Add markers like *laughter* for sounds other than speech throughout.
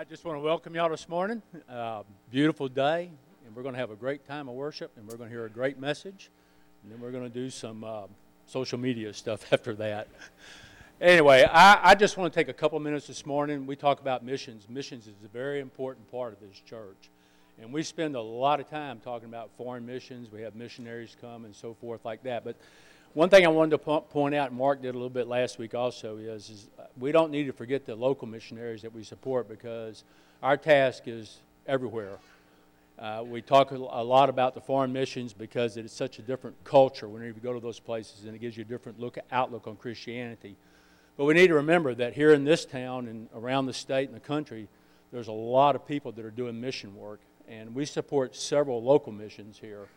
I just want to welcome y'all this morning. Uh, beautiful day, and we're going to have a great time of worship, and we're going to hear a great message, and then we're going to do some uh, social media stuff *laughs* after that. anyway, I, I, just want to take a couple minutes this morning. We talk about missions. Missions is a very important part of this church, and we spend a lot of time talking about foreign missions. We have missionaries come and so forth like that, but one thing I wanted to point out, Mark did a little bit last week also, is, is we don't need to forget the local missionaries that we support because our task is everywhere. Uh, we talk a lot about the foreign missions because it's such a different culture whenever you go to those places and it gives you a different look, outlook on Christianity. But we need to remember that here in this town and around the state and the country, there's a lot of people that are doing mission work. And we support several local missions here.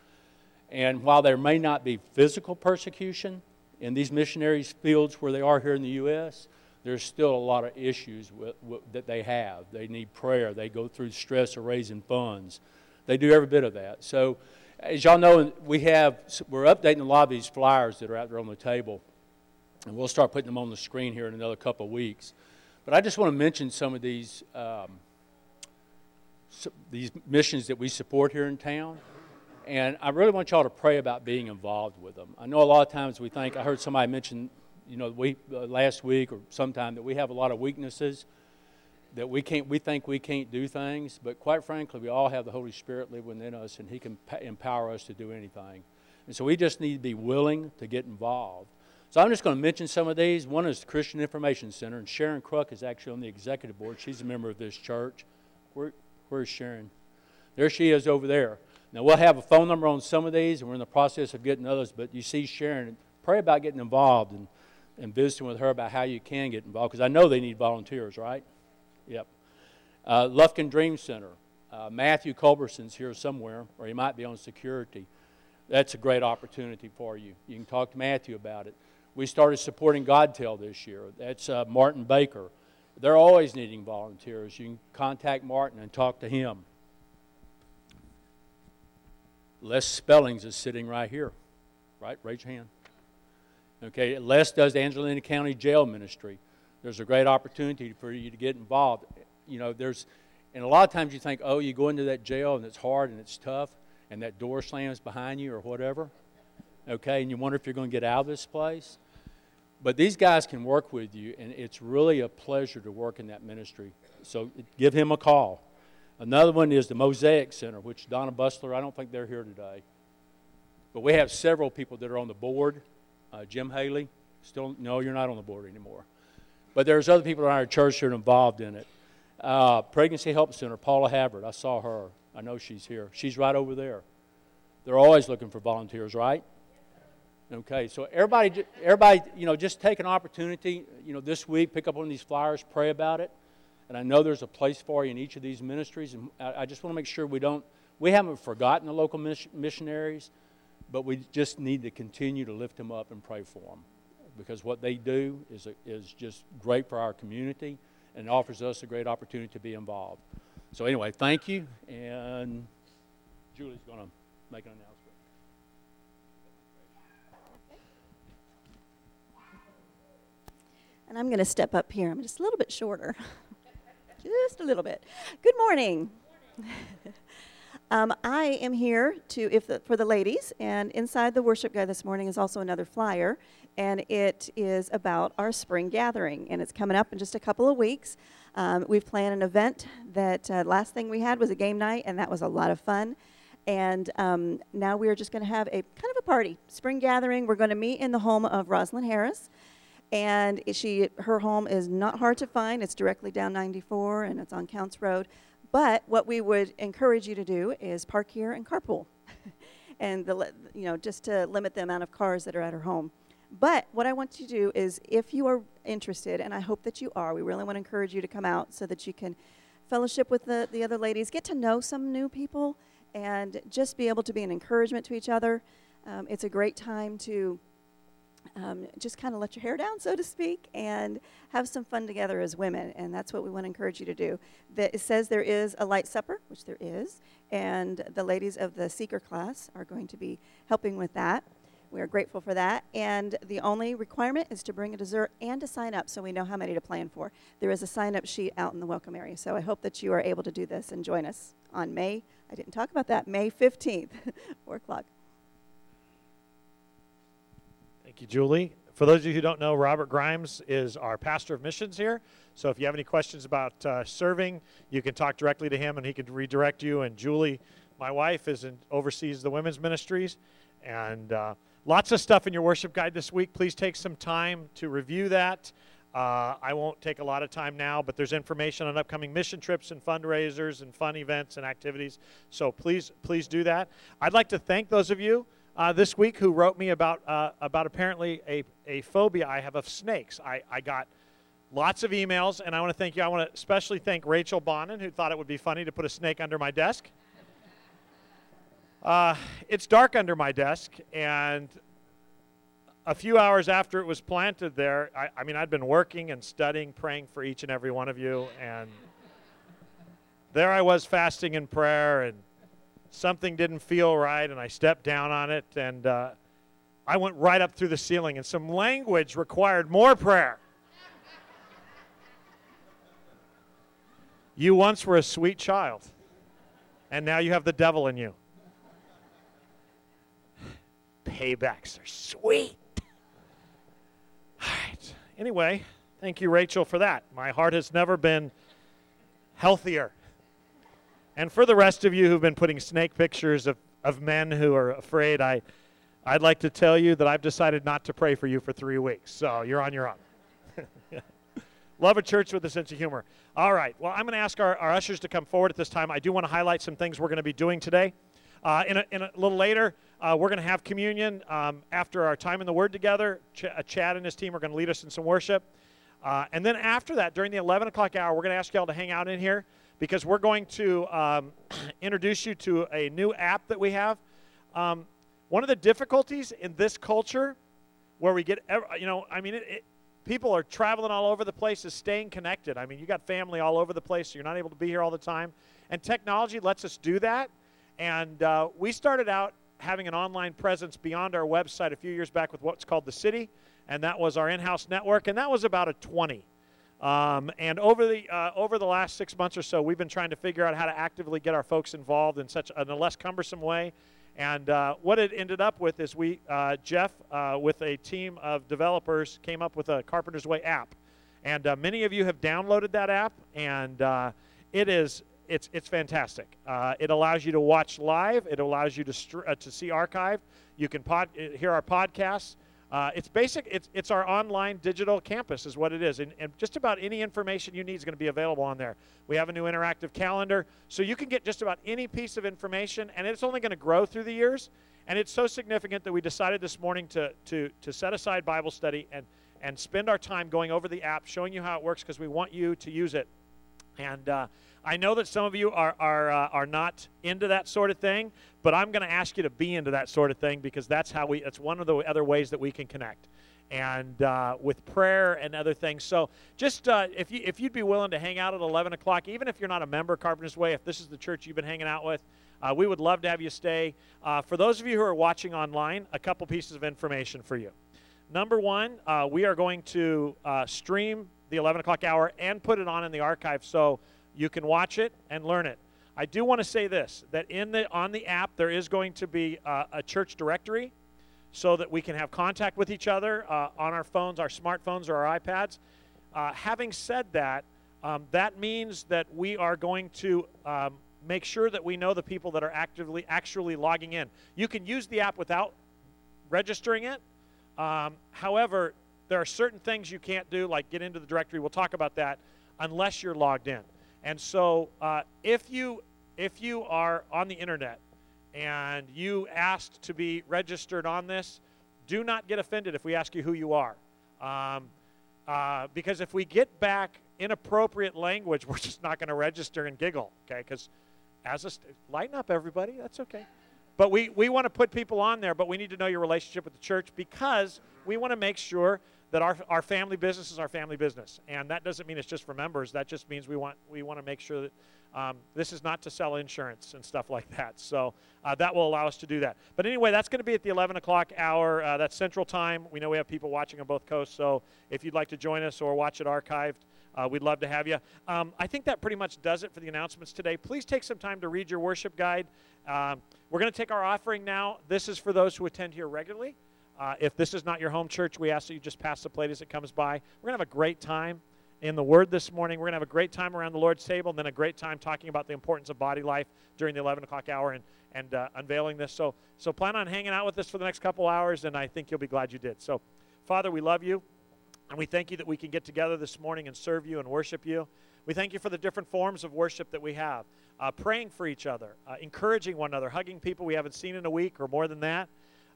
And while there may not be physical persecution in these missionaries' fields where they are here in the U.S., there's still a lot of issues with, with, that they have. They need prayer. They go through stress of raising funds. They do every bit of that. So, as y'all know, we have we're updating a lot of these flyers that are out there on the table, and we'll start putting them on the screen here in another couple of weeks. But I just want to mention some of these um, these missions that we support here in town. And I really want y'all to pray about being involved with them. I know a lot of times we think, I heard somebody mention, you know, we, uh, last week or sometime that we have a lot of weaknesses, that we, can't, we think we can't do things. But quite frankly, we all have the Holy Spirit living within us, and He can empower us to do anything. And so we just need to be willing to get involved. So I'm just going to mention some of these. One is the Christian Information Center, and Sharon Kruk is actually on the executive board. She's a member of this church. Where, where's Sharon? There she is over there. Now, we'll have a phone number on some of these, and we're in the process of getting others, but you see Sharon, pray about getting involved and, and visiting with her about how you can get involved, because I know they need volunteers, right? Yep. Uh, Lufkin Dream Center. Uh, Matthew Culberson's here somewhere, or he might be on security. That's a great opportunity for you. You can talk to Matthew about it. We started supporting Godtel this year. That's uh, Martin Baker. They're always needing volunteers. You can contact Martin and talk to him. Les Spellings is sitting right here. Right? Raise your hand. Okay, Les does Angelina County Jail Ministry. There's a great opportunity for you to get involved. You know, there's, and a lot of times you think, oh, you go into that jail and it's hard and it's tough and that door slams behind you or whatever. Okay, and you wonder if you're going to get out of this place. But these guys can work with you, and it's really a pleasure to work in that ministry. So give him a call. Another one is the Mosaic Center, which Donna Bustler, I don't think they're here today. But we have several people that are on the board. Uh, Jim Haley, still, no, you're not on the board anymore. But there's other people in our church that are involved in it. Uh, Pregnancy Help Center, Paula Havard, I saw her. I know she's here. She's right over there. They're always looking for volunteers, right? Okay, so everybody, everybody, you know, just take an opportunity, you know, this week, pick up one of these flyers, pray about it. And I know there's a place for you in each of these ministries. And I, just want to make sure we don't, we haven't forgotten the local missionaries, but we just need to continue to lift them up and pray for them. Because what they do is, is just great for our community and offers us a great opportunity to be involved. So, anyway, thank you. And Julie's going to make an announcement. And I'm going to step up here. I'm just a little bit shorter. *laughs* just a little bit. Good morning. *laughs* um, I am here to, if the, for the ladies, and inside the worship guide this morning is also another flyer, and it is about our spring gathering, and it's coming up in just a couple of weeks. Um, we've planned an event that uh, last thing we had was a game night, and that was a lot of fun. And um, now we are just going to have a kind of a party, spring gathering. We're going to meet in the home of Rosalind Harris and she her home is not hard to find. It's directly down 94 and it's on Counts Road. But what we would encourage you to do is park here and carpool, *laughs* and the you know just to limit the amount of cars that are at her home. But what I want you to do is, if you are interested, and I hope that you are, we really want to encourage you to come out so that you can fellowship with the, the other ladies, get to know some new people, and just be able to be an encouragement to each other. Um, it's a great time to um, just kind of let your hair down, so to speak, and have some fun together as women. And that's what we want to encourage you to do. it says there is a light supper, which there is, and the ladies of the seeker class are going to be helping with that. We are grateful for that. And the only requirement is to bring a dessert and to sign up so we know how many to plan for. There is a sign up sheet out in the welcome area. So I hope that you are able to do this and join us on May, I didn't talk about that, May 15th, *laughs* 4 o'clock. Thank you, Julie. For those of you who don't know, Robert Grimes is our pastor of missions here. So if you have any questions about uh, serving, you can talk directly to him and he can redirect you. And Julie, my wife, is in, oversees the women's ministries. And uh, lots of stuff in your worship guide this week. Please take some time to review that. Uh, I won't take a lot of time now, but there's information on upcoming mission trips and fundraisers and fun events and activities. So please, please do that. I'd like to thank those of you uh, this week who wrote me about uh, about apparently a, a phobia I have of snakes. I, I got lots of emails, and I want to thank you. I want to especially thank Rachel Bonin, who thought it would be funny to put a snake under my desk. Uh, it's dark under my desk, and a few hours after it was planted there, I, I mean, I'd been working and studying, praying for each and every one of you, and there I was fasting in prayer and something didn't feel right, and I stepped down on it, and uh, I went right up through the ceiling, and some language required more prayer. you once were a sweet child, and now you have the devil in you. Paybacks are sweet. All right. Anyway, thank you, Rachel, for that. My heart has never been healthier. And for the rest of you who've been putting snake pictures of, of men who are afraid, I, I'd like to tell you that I've decided not to pray for you for three weeks. So you're on your own. *laughs* Love a church with a sense of humor. All right. Well, I'm going to ask our, our ushers to come forward at this time. I do want to highlight some things we're going to be doing today. Uh, in, a, in, a, little later, uh, we're going to have communion um, after our time in the Word together. Ch- uh, Chad and his team are going to lead us in some worship. Uh, and then after that, during the 11 o'clock hour, we're going to ask y'all to hang out in here because we're going to um, *clears throat* introduce you to a new app that we have. Um, one of the difficulties in this culture where we get, you know, I mean, it, it, people are traveling all over the place is staying connected. I mean, you got family all over the place, so you're not able to be here all the time. And technology lets us do that. And uh, we started out having an online presence beyond our website a few years back with what's called the City, and that was our in-house network, and that was about a 20. Um, and over the uh, over the last six months or so, we've been trying to figure out how to actively get our folks involved in such a, less cumbersome way. And uh, what it ended up with is we uh, Jeff uh, with a team of developers came up with a Carpenter's Way app, and uh, many of you have downloaded that app, and uh, it is it's it's fantastic. it allows you to watch live. It allows you to str- to see archived. You can pod- hear our podcasts. Uh, it's basic. It's, it's our online digital campus, is what it is, and, and just about any information you need is going to be available on there. We have a new interactive calendar, so you can get just about any piece of information, and it's only going to grow through the years. And it's so significant that we decided this morning to to to set aside Bible study and and spend our time going over the app, showing you how it works, because we want you to use it. And uh, I know that some of you are, are, uh, are not into that sort of thing, but I'm going to ask you to be into that sort of thing because that's how we, that's one of the other ways that we can connect. And uh, with prayer and other things. So just uh, if, you, if you'd be willing to hang out at 11 o'clock, even if you're not a member of Carpenter's Way, if this is the church you've been hanging out with, uh, we would love to have you stay. Uh, for those of you who are watching online, a couple pieces of information for you. Number one, uh, we are going to stream the 11 o'clock hour and put it on in the archive. So you can watch it and learn it. I do want to say this that in the on the app there is going to be uh, a church directory so that we can have contact with each other uh, on our phones, our smartphones, or our iPads. Uh, having said that, um, that means that we are going to um, make sure that we know the people that are actively actually logging in. You can use the app without registering it. Um, however, there are certain things you can't do, like get into the directory. We'll talk about that unless you're logged in. And so, uh, if you if you are on the internet and you asked to be registered on this, do not get offended if we ask you who you are, um, uh, because if we get back inappropriate language, *laughs* we're just not going to register and giggle. Okay, because as a st- lighten up, everybody. That's okay. But we, we want to put people on there, but we need to know your relationship with the church because we want to make sure that our, our family business is our family business. And that doesn't mean it's just for members. That just means we want, we want to make sure that Um, this is not to sell insurance and stuff like that. So uh, that will allow us to do that. But anyway, that's going to be at the 11 o'clock hour. Uh, that's Central Time. We know we have people watching on both coasts. So if you'd like to join us or watch it archived, uh, we'd love to have you. Um, I think that pretty much does it for the announcements today. Please take some time to read your worship guide. Um, we're going to take our offering now. This is for those who attend here regularly. Uh, if this is not your home church, we ask that you just pass the plate as it comes by. We're going to have a great time in the Word this morning. We're going to have a great time around the Lord's table and then a great time talking about the importance of body life during the 11 o'clock hour and, and uh, unveiling this. So, so plan on hanging out with us for the next couple hours, and I think you'll be glad you did. So, Father, we love you, and we thank you that we can get together this morning and serve you and worship you. We thank you for the different forms of worship that we have uh, praying for each other, uh, encouraging one another, hugging people we haven't seen in a week or more than that.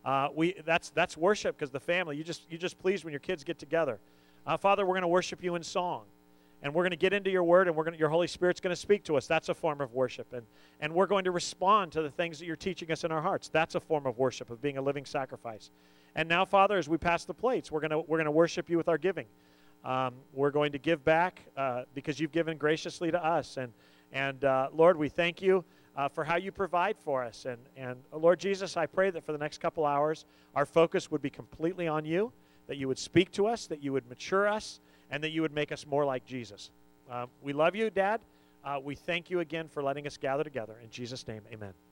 Uh, we, that's, that's worship because the family, you just, you just pleased when your kids get together. Uh, Father, we're going to worship you in song. And we're going to get into your word, and we're to, your Holy Spirit's going to speak to us. That's a form of worship. And, and we're going to respond to the things that you're teaching us in our hearts. That's a form of worship, of being a living sacrifice. And now, Father, as we pass the plates, we're going we're to worship you with our giving. Um, we're going to give back uh, because you've given graciously to us. And, and uh, Lord, we thank you uh, for how you provide for us. And, and uh, Lord Jesus, I pray that for the next couple hours, our focus would be completely on you that you would speak to us, that you would mature us, and that you would make us more like Jesus. Um, we love you, Dad. Uh, we thank you again for letting us gather together. In Jesus' name, amen.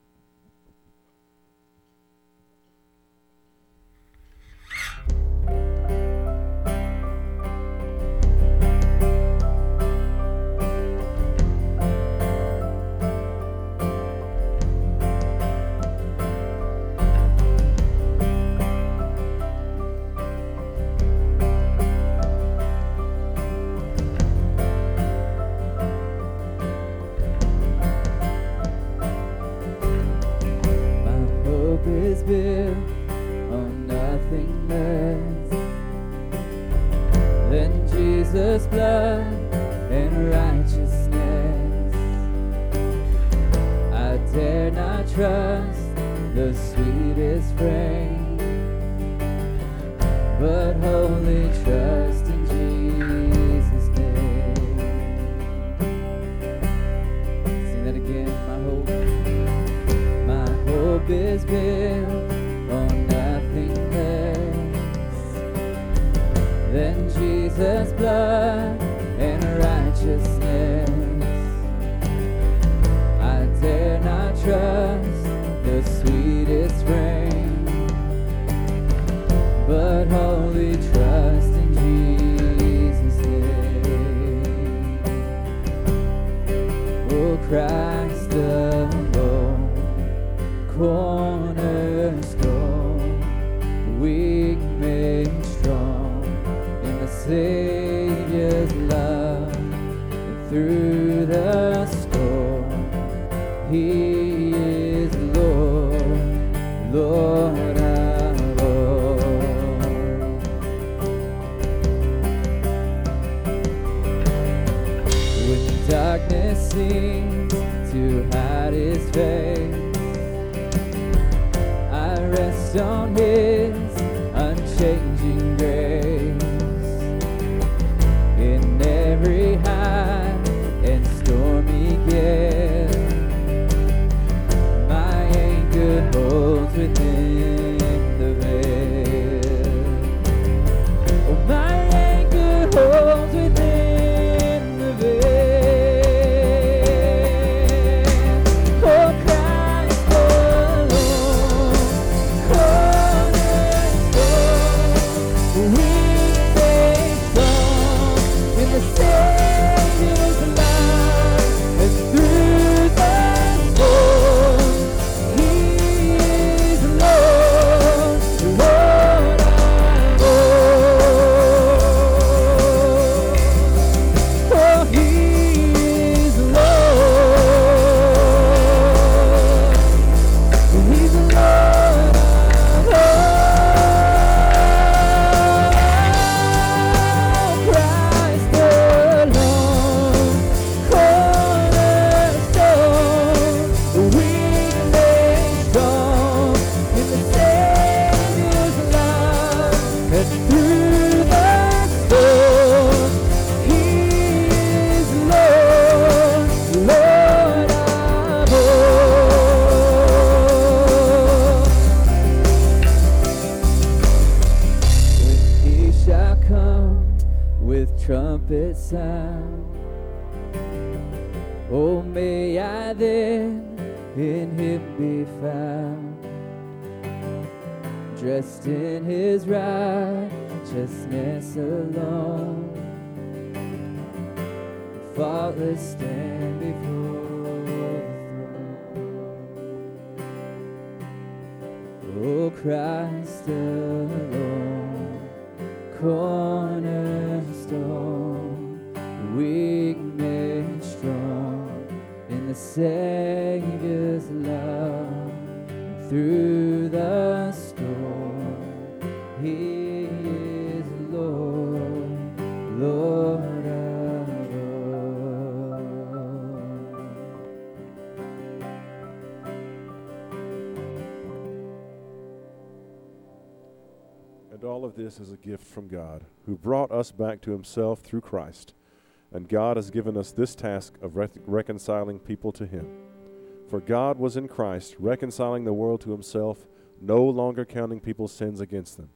in Jesus' blood and righteousness. I dare not trust the sweetest frame, but wholly trust in Jesus' name. Sing that again, my hope. My hope is built. Jesus' blood. Trumpet sound. Oh, may I then in him be found, dressed in his righteousness alone, faultless stand before the throne. Oh, Christ alone, cornerstone, weak made strong in the Savior's love. Through the storm, He of this is a gift from God, who brought us back to himself through Christ. And God has given us this task of rec- reconciling people to him. For God was in Christ, reconciling the world to himself, no longer counting people's sins against them.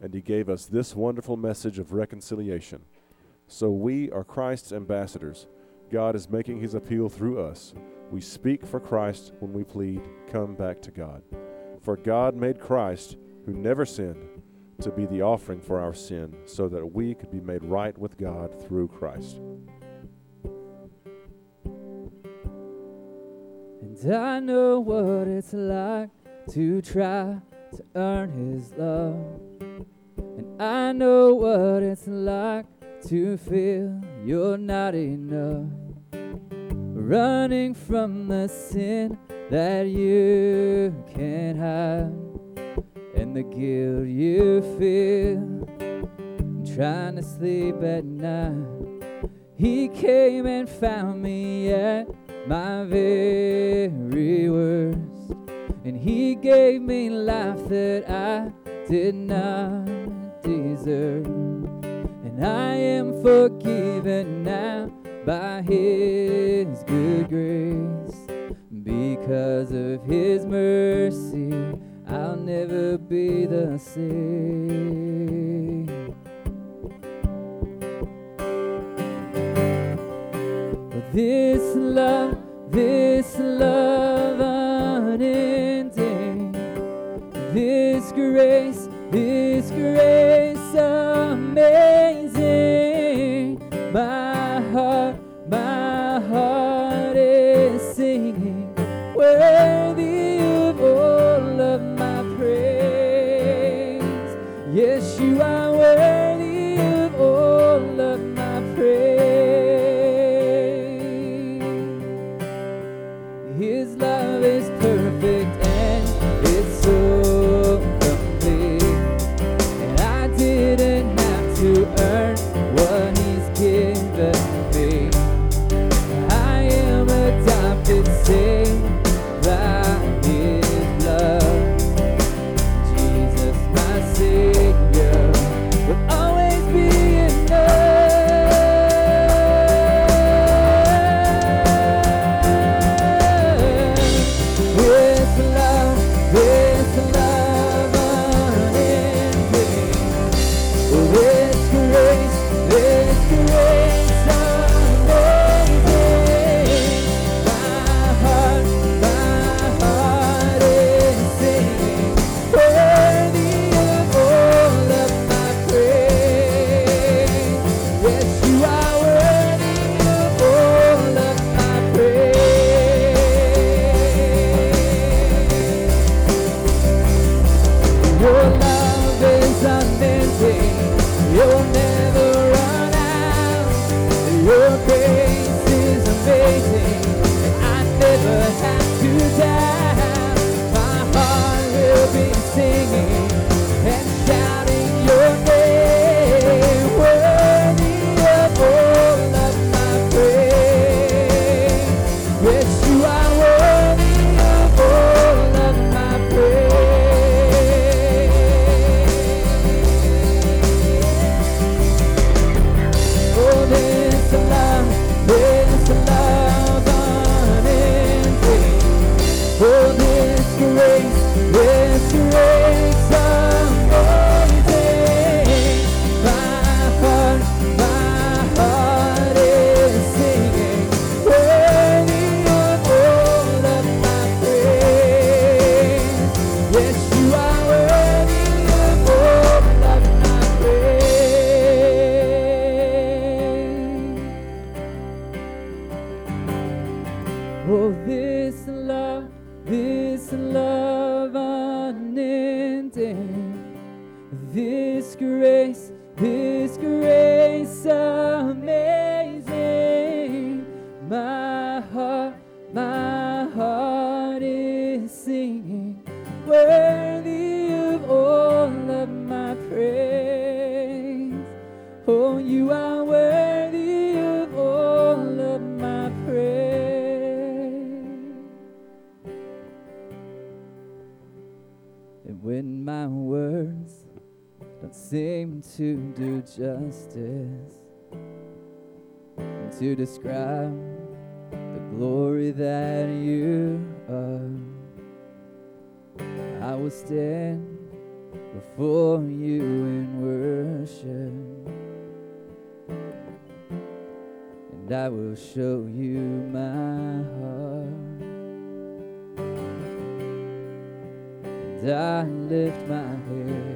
And he gave us this wonderful message of reconciliation. So we are Christ's ambassadors. God is making his appeal through us. We speak for Christ when we plead, Come back to God. For God made Christ, who never sinned, to be the offering for our sin, so that we could be made right with God through Christ. And I know what it's like to try to earn His love. And I know what it's like to feel you're not enough. Running from the sin that you can't hide. The guilt you feel. Trying to sleep at night. He came and found me at my very worst. And He gave me life that I did not deserve. And I am forgiven now by His good grace. Because of His mercy, I'll never be the same. This love, this love unending, this grace, this grace amazing. My heart, my Yes, that seem to do justice and to describe the glory that you are. I will stand before you in worship, and I will show you my heart. And I lift my head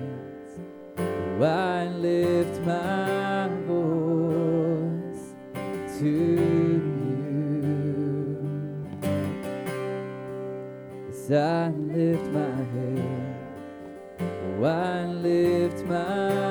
I lift my voice to you. As I lift my head, oh, I lift my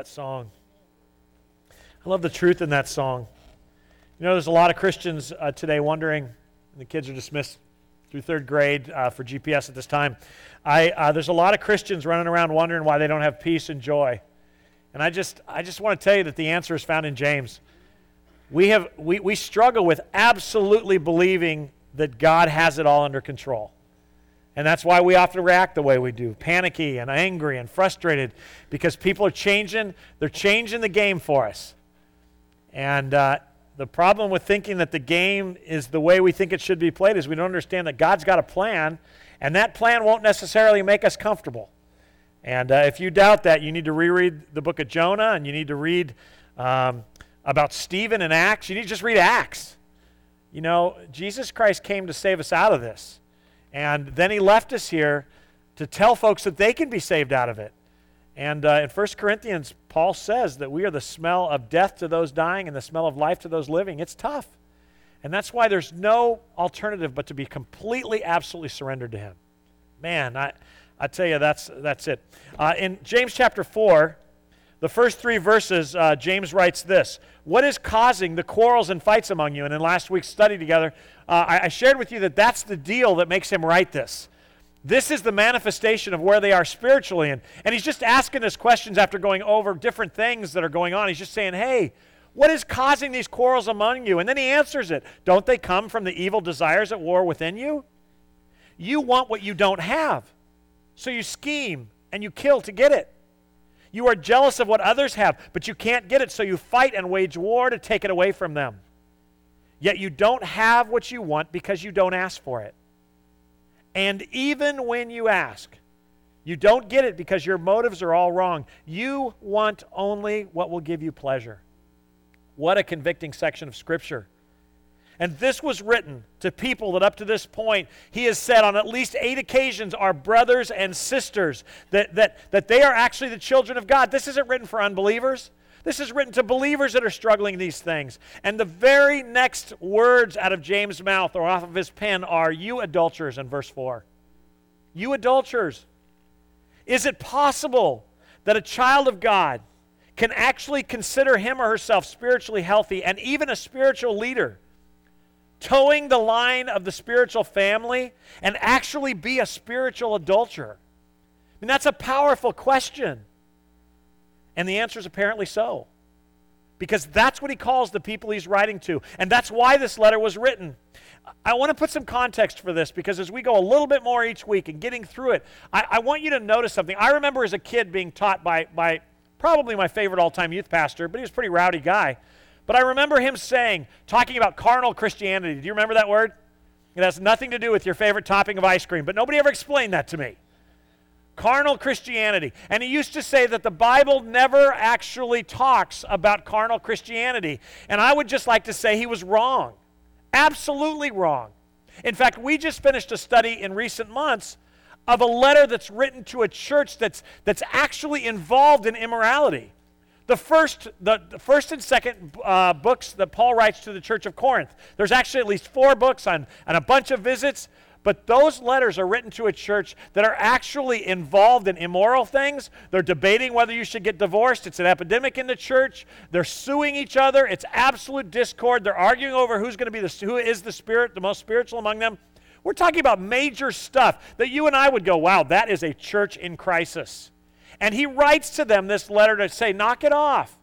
that song. I love the truth in that song. You know, there's a lot of Christians uh, today wondering, the kids are dismissed through third grade uh, for GPS at this time. I, uh, there's a lot of Christians running around wondering why they don't have peace and joy. And I just, I just want to tell you that the answer is found in James. We, have, we, we struggle with absolutely believing that God has it all under control. And that's why we often react the way we do panicky and angry and frustrated because people are changing, they're changing the game for us. And uh, the problem with thinking that the game is the way we think it should be played is we don't understand that God's got a plan, and that plan won't necessarily make us comfortable. And uh, if you doubt that, you need to reread the book of Jonah and you need to read um, about Stephen and Acts. You need to just read Acts. You know, Jesus Christ came to save us out of this. And then he left us here to tell folks that they can be saved out of it. And uh, in 1 Corinthians, Paul says that we are the smell of death to those dying and the smell of life to those living. It's tough. And that's why there's no alternative but to be completely, absolutely surrendered to him. Man, I, I tell you, that's, that's it. Uh, in James chapter 4, the first three verses, uh, James writes this What is causing the quarrels and fights among you? And in last week's study together, uh, I, I shared with you that that's the deal that makes him write this. This is the manifestation of where they are spiritually. And, and he's just asking us questions after going over different things that are going on. He's just saying, hey, what is causing these quarrels among you? And then he answers it. Don't they come from the evil desires at war within you? You want what you don't have. So you scheme and you kill to get it. You are jealous of what others have, but you can't get it, so you fight and wage war to take it away from them. Yet you don't have what you want because you don't ask for it. And even when you ask, you don't get it because your motives are all wrong. You want only what will give you pleasure. What a convicting section of Scripture. And this was written to people that up to this point, he has said on at least eight occasions are brothers and sisters, that, that, that they are actually the children of God. This isn't written for unbelievers. This is written to believers that are struggling these things. And the very next words out of James' mouth or off of his pen are, You adulterers, in verse 4. You adulterers. Is it possible that a child of God can actually consider him or herself spiritually healthy and even a spiritual leader? Toeing the line of the spiritual family and actually be a spiritual adulterer? I mean, that's a powerful question. And the answer is apparently so. Because that's what he calls the people he's writing to. And that's why this letter was written. I want to put some context for this because as we go a little bit more each week and getting through it, I, I want you to notice something. I remember as a kid being taught by, by probably my favorite all time youth pastor, but he was a pretty rowdy guy. But I remember him saying, talking about carnal Christianity. Do you remember that word? It has nothing to do with your favorite topping of ice cream, but nobody ever explained that to me. Carnal Christianity. And he used to say that the Bible never actually talks about carnal Christianity. And I would just like to say he was wrong. Absolutely wrong. In fact, we just finished a study in recent months of a letter that's written to a church that's, that's actually involved in immorality. The first, the, the first and second uh, books that Paul writes to the church of Corinth, there's actually at least four books on, and a bunch of visits, but those letters are written to a church that are actually involved in immoral things. They're debating whether you should get divorced. It's an epidemic in the church. They're suing each other. It's absolute discord. They're arguing over who's going to be the who is the spirit, the most spiritual among them. We're talking about major stuff that you and I would go, "Wow, that is a church in crisis." And he writes to them this letter to say, knock it off.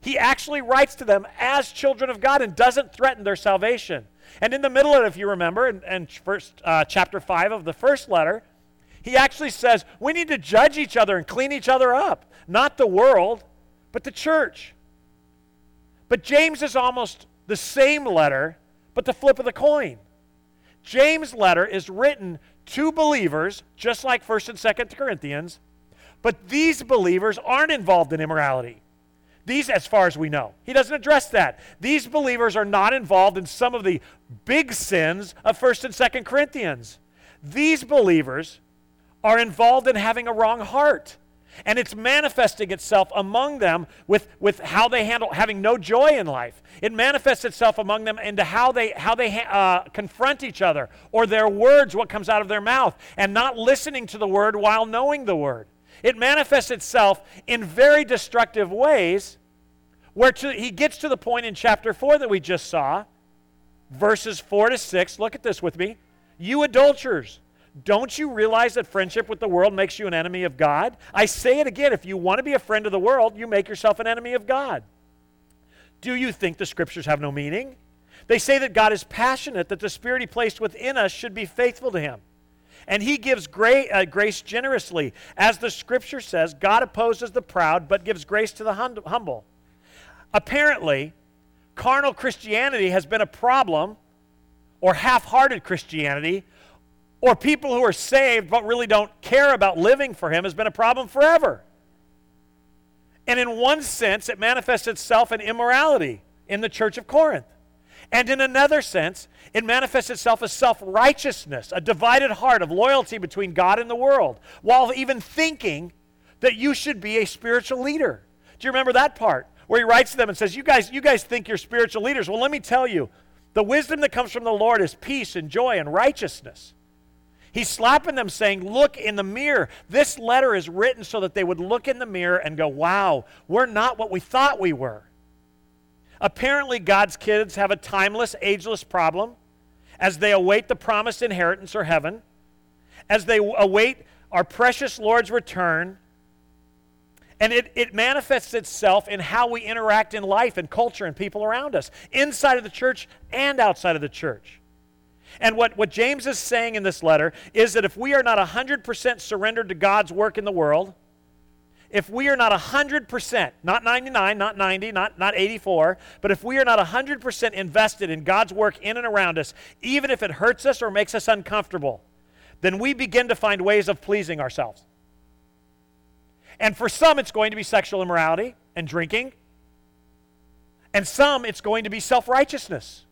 He actually writes to them as children of God and doesn't threaten their salvation. And in the middle of it, if you remember, in, in first, uh, chapter 5 of the first letter, he actually says we need to judge each other and clean each other up. Not the world, but the church. But James is almost the same letter, but the flip of the coin. James' letter is written to believers, just like 1st and 2nd Corinthians, but these believers aren't involved in immorality. These, as far as we know, he doesn't address that. These believers are not involved in some of the big sins of 1st and 2nd Corinthians. These believers are involved in having a wrong heart. And it's manifesting itself among them with, with how they handle having no joy in life. It manifests itself among them into how they, how they uh, confront each other or their words, what comes out of their mouth, and not listening to the word while knowing the word. It manifests itself in very destructive ways where to, he gets to the point in chapter 4 that we just saw, verses 4 to 6. Look at this with me. You adulterers, don't you realize that friendship with the world makes you an enemy of God? I say it again if you want to be a friend of the world, you make yourself an enemy of God. Do you think the scriptures have no meaning? They say that God is passionate, that the spirit he placed within us should be faithful to him. And he gives gra- uh, grace generously. As the scripture says, God opposes the proud, but gives grace to the hum- humble. Apparently, carnal Christianity has been a problem, or half hearted Christianity, or people who are saved but really don't care about living for Him has been a problem forever. And in one sense, it manifests itself in immorality in the church of Corinth. And in another sense, it manifests itself as self righteousness, a divided heart of loyalty between God and the world, while even thinking that you should be a spiritual leader. Do you remember that part where he writes to them and says, You guys, you guys think you're spiritual leaders? Well, let me tell you, the wisdom that comes from the Lord is peace and joy and righteousness. He's slapping them, saying, Look in the mirror. This letter is written so that they would look in the mirror and go, Wow, we're not what we thought we were. Apparently, God's kids have a timeless, ageless problem as they await the promised inheritance or heaven, as they await our precious Lord's return. And it, it manifests itself in how we interact in life and culture and people around us, inside of the church and outside of the church. And what, what James is saying in this letter is that if we are not 100% surrendered to God's work in the world, if we are not 100%, not 99, not 90, not, not 84, but if we are not 100% invested in God's work in and around us, even if it hurts us or makes us uncomfortable, then we begin to find ways of pleasing ourselves. And for some, it's going to be sexual immorality and drinking. And some, it's going to be self righteousness.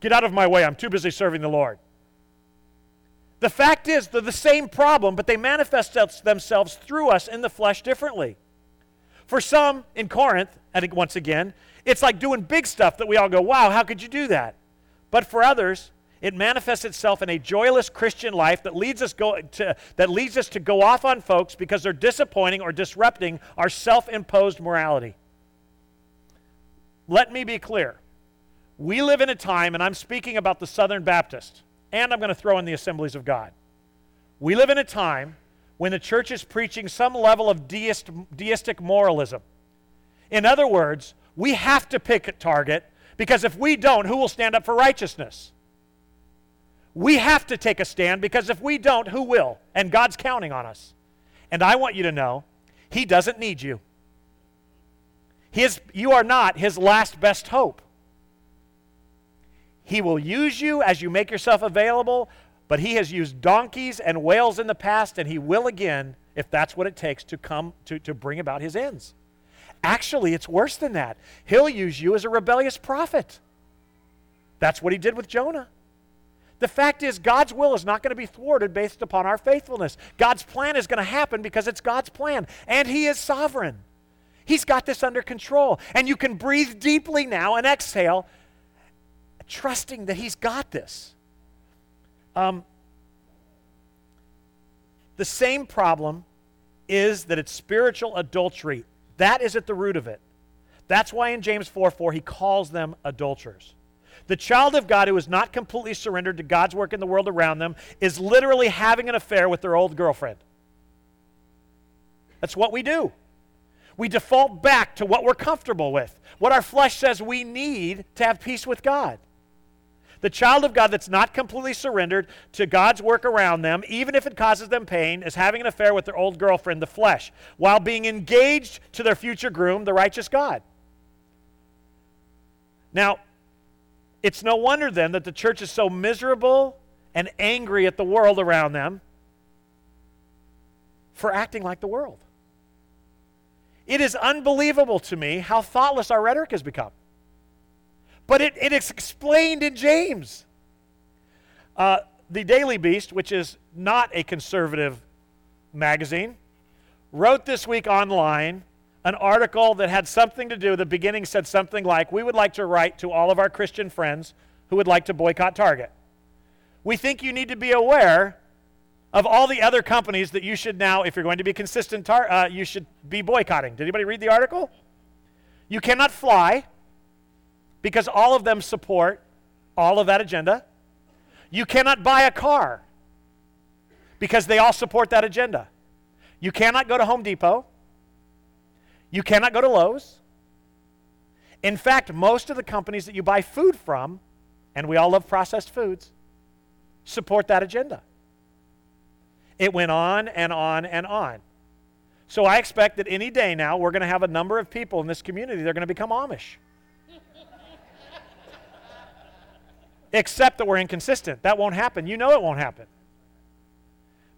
Get out of my way. I'm too busy serving the Lord. The fact is, they're the same problem, but they manifest themselves through us in the flesh differently. For some in Corinth, and once again, it's like doing big stuff that we all go, wow, how could you do that? But for others, it manifests itself in a joyless Christian life that leads us go to, that leads us to go off on folks because they're disappointing or disrupting our self-imposed morality. Let me be clear. We live in a time, and I'm speaking about the Southern Baptist, and I'm going to throw in the Assemblies of God. We live in a time when the church is preaching some level of deist, deistic moralism. In other words, we have to pick a target because if we don't, who will stand up for righteousness? We have to take a stand because if we don't, who will? And God's counting on us. And I want you to know, He doesn't need you. His, you are not His last best hope. He will use you as you make yourself available, but He has used donkeys and whales in the past, and He will again if that's what it takes to come to, to bring about His ends. Actually, it's worse than that. He'll use you as a rebellious prophet. That's what He did with Jonah. The fact is, God's will is not going to be thwarted based upon our faithfulness. God's plan is going to happen because it's God's plan, and He is sovereign. He's got this under control. And you can breathe deeply now and exhale trusting that He's got this. Um, the same problem is that it's spiritual adultery. That is at the root of it. That's why in James 4 4, he calls them adulterers. The child of God who is not completely surrendered to God's work in the world around them is literally having an affair with their old girlfriend. That's what we do. We default back to what we're comfortable with, what our flesh says we need to have peace with God. The child of God that's not completely surrendered to God's work around them, even if it causes them pain, is having an affair with their old girlfriend, the flesh, while being engaged to their future groom, the righteous God. Now, it's no wonder then that the church is so miserable and angry at the world around them for acting like the world. It is unbelievable to me how thoughtless our rhetoric has become. But it, it is explained in James. Uh, the Daily Beast, which is not a conservative magazine wrote this week online an article that had something to do, the beginning said something like, We would like to write to all of our Christian friends who would like to boycott Target. We think you need to be aware of all the other companies that you should now, if you're going to be consistent, tar- uh, you should be boycotting. Did anybody read the article? You cannot fly because all of them support all of that agenda. You cannot buy a car because they all support that agenda. You cannot go to Home Depot. You cannot go to Lowe's. In fact, most of the companies that you buy food from, and we all love processed foods, support that agenda. It went on and on and on. So I expect that any day now we're going to have a number of people in this community that are going to become Amish. Except that we're inconsistent. That won't happen. You know it won't happen.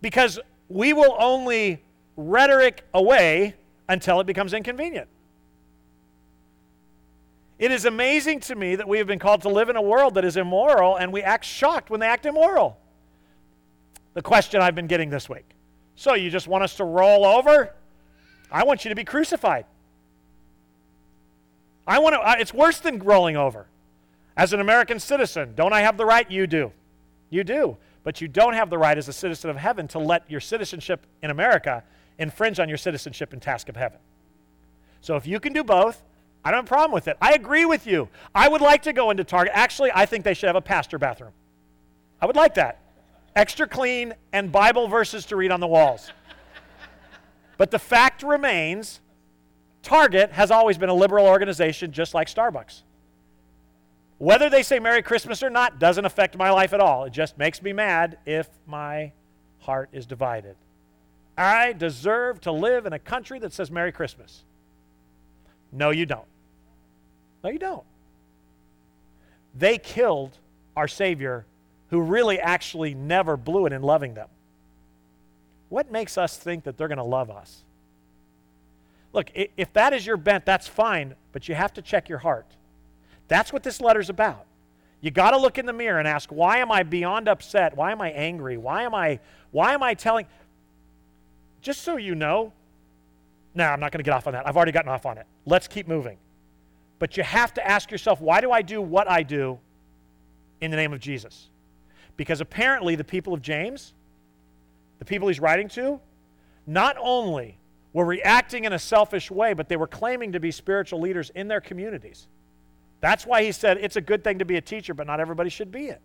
Because we will only rhetoric away until it becomes inconvenient. It is amazing to me that we have been called to live in a world that is immoral and we act shocked when they act immoral. The question I've been getting this week. So, you just want us to roll over? I want you to be crucified. I want to, it's worse than rolling over. As an American citizen, don't I have the right? You do. You do. But you don't have the right as a citizen of heaven to let your citizenship in America infringe on your citizenship and task of heaven. So if you can do both, I don't have a problem with it. I agree with you. I would like to go into Target. Actually, I think they should have a pastor bathroom. I would like that. Extra clean and Bible verses to read on the walls. but the fact remains Target has always been a liberal organization just like Starbucks. Whether they say Merry Christmas or not doesn't affect my life at all. It just makes me mad if my heart is divided. I deserve to live in a country that says Merry Christmas. No, you don't. No, you don't. They killed our Savior who really actually never blew it in loving them. What makes us think that they're going to love us? Look, if that is your bent, that's fine, but you have to check your heart. That's what this letter's about. You got to look in the mirror and ask, why am I beyond upset? Why am I angry? Why am I why am I telling just so you know, now I'm not going to get off on that. I've already gotten off on it. Let's keep moving. But you have to ask yourself, why do I do what I do in the name of Jesus? Because apparently the people of James, the people he's writing to, not only were reacting in a selfish way, but they were claiming to be spiritual leaders in their communities. That's why he said it's a good thing to be a teacher, but not everybody should be it.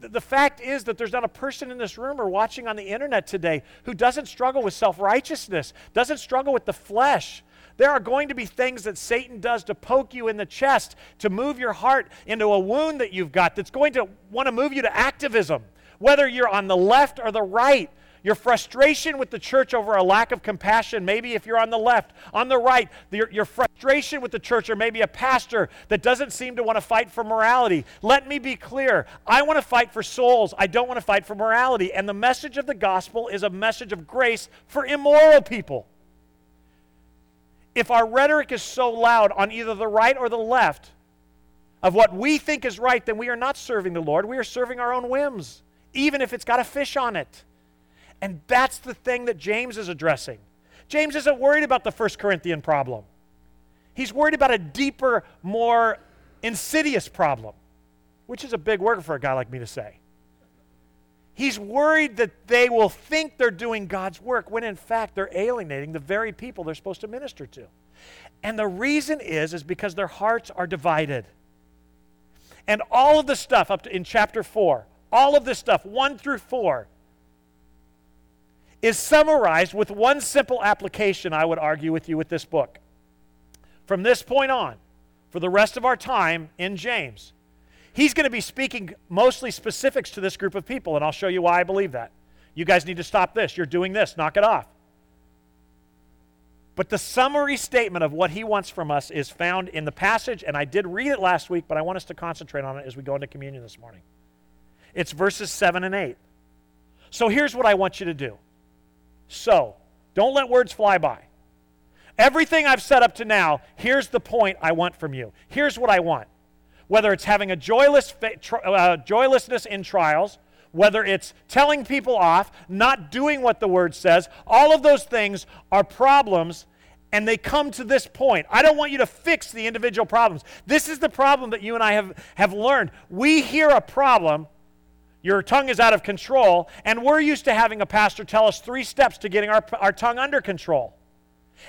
The fact is that there's not a person in this room or watching on the internet today who doesn't struggle with self righteousness, doesn't struggle with the flesh. There are going to be things that Satan does to poke you in the chest, to move your heart into a wound that you've got that's going to want to move you to activism, whether you're on the left or the right. Your frustration with the church over a lack of compassion, maybe if you're on the left, on the right, your, your frustration with the church, or maybe a pastor that doesn't seem to want to fight for morality. Let me be clear. I want to fight for souls. I don't want to fight for morality. And the message of the gospel is a message of grace for immoral people. If our rhetoric is so loud on either the right or the left of what we think is right, then we are not serving the Lord. We are serving our own whims, even if it's got a fish on it. And that's the thing that James is addressing. James isn't worried about the First Corinthian problem. He's worried about a deeper, more insidious problem, which is a big word for a guy like me to say. He's worried that they will think they're doing God's work when in fact they're alienating the very people they're supposed to minister to. And the reason is is because their hearts are divided. And all of the stuff up to in chapter 4, all of this stuff 1 through 4 is summarized with one simple application, I would argue with you with this book. From this point on, for the rest of our time in James, he's going to be speaking mostly specifics to this group of people, and I'll show you why I believe that. You guys need to stop this. You're doing this. Knock it off. But the summary statement of what he wants from us is found in the passage, and I did read it last week, but I want us to concentrate on it as we go into communion this morning. It's verses 7 and 8. So here's what I want you to do so. Don't let words fly by. Everything I've set up to now, here's the point I want from you. Here's what I want. Whether it's having a joyless, uh, joylessness in trials, whether it's telling people off, not doing what the word says, all of those things are problems and they come to this point. I don't want you to fix the individual problems. This is the problem that you and I have, have learned. We hear a problem, your tongue is out of control, and we're used to having a pastor tell us three steps to getting our, our tongue under control.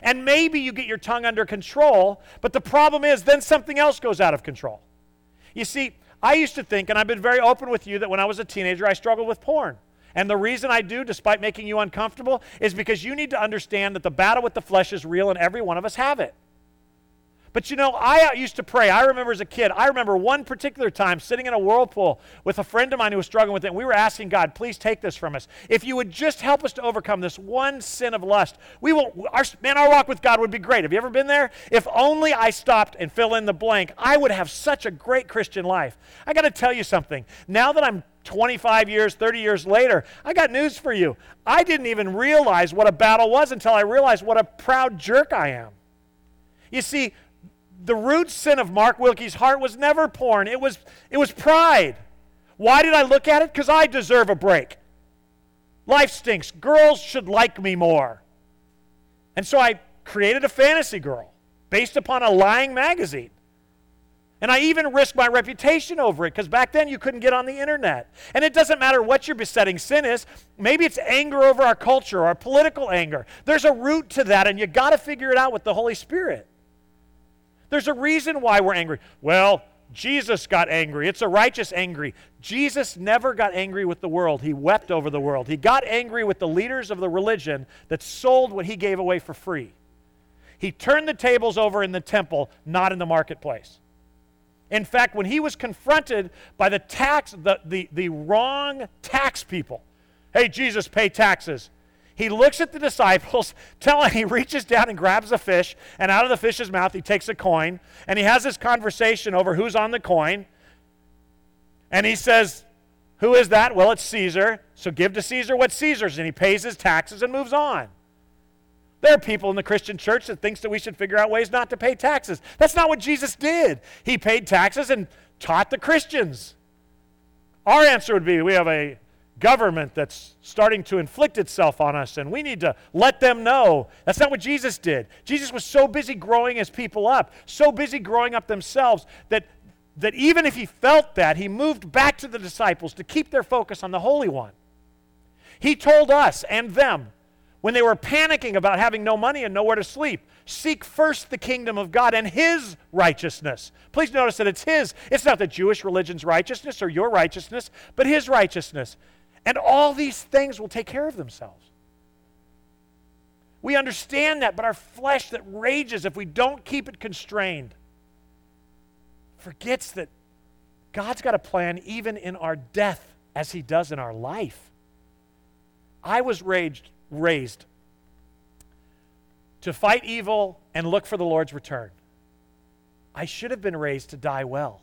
And maybe you get your tongue under control, but the problem is then something else goes out of control. You see, I used to think, and I've been very open with you, that when I was a teenager, I struggled with porn. And the reason I do, despite making you uncomfortable, is because you need to understand that the battle with the flesh is real and every one of us have it. But you know, I uh, used to pray. I remember as a kid, I remember one particular time sitting in a whirlpool with a friend of mine who was struggling with it, and we were asking God, please take this from us. If you would just help us to overcome this one sin of lust, we will, our, man, our walk with God would be great. Have you ever been there? If only I stopped and fill in the blank, I would have such a great Christian life. I got to tell you something. Now that I'm 25 years, 30 years later, I got news for you. I didn't even realize what a battle was until I realized what a proud jerk I am. You see, the root sin of Mark Wilkie's heart was never porn, it was, it was pride. Why did I look at it? Because I deserve a break. Life stinks. Girls should like me more. And so I created a fantasy girl based upon a lying magazine. And I even risked my reputation over it because back then you couldn't get on the internet. And it doesn't matter what your besetting sin is. Maybe it's anger over our culture or political anger. There's a root to that, and you got to figure it out with the Holy Spirit. There's a reason why we're angry. Well, Jesus got angry. It's a righteous angry. Jesus never got angry with the world. He wept over the world. He got angry with the leaders of the religion that sold what he gave away for free. He turned the tables over in the temple, not in the marketplace. In fact, when he was confronted by the tax, the, the, the wrong tax people, hey, Jesus, pay taxes. He looks at the disciples, *laughs* telling he reaches down and grabs a fish, and out of the fish's mouth he takes a coin, and he has this conversation over who's on the coin. And he says, Who is that? Well, it's Caesar. So give to Caesar what Caesar's, and he pays his taxes and moves on. There are people in the Christian church that thinks that we should figure out ways not to pay taxes. That's not what Jesus did. He paid taxes and taught the Christians. Our answer would be we have a government that's starting to inflict itself on us, and we need to let them know. That's not what Jesus did. Jesus was so busy growing his people up, so busy growing up themselves, that, that even if he felt that, he moved back to the disciples to keep their focus on the Holy One. He told us and them when they were panicking about having no money and nowhere to sleep. Seek first the kingdom of God and His righteousness. Please notice that it's His. It's not the Jewish religion's righteousness or your righteousness, but His righteousness. And all these things will take care of themselves. We understand that, but our flesh that rages if we don't keep it constrained forgets that God's got a plan even in our death as He does in our life. I was raged raised to fight evil and look for the Lord's return. I should have been raised to die well.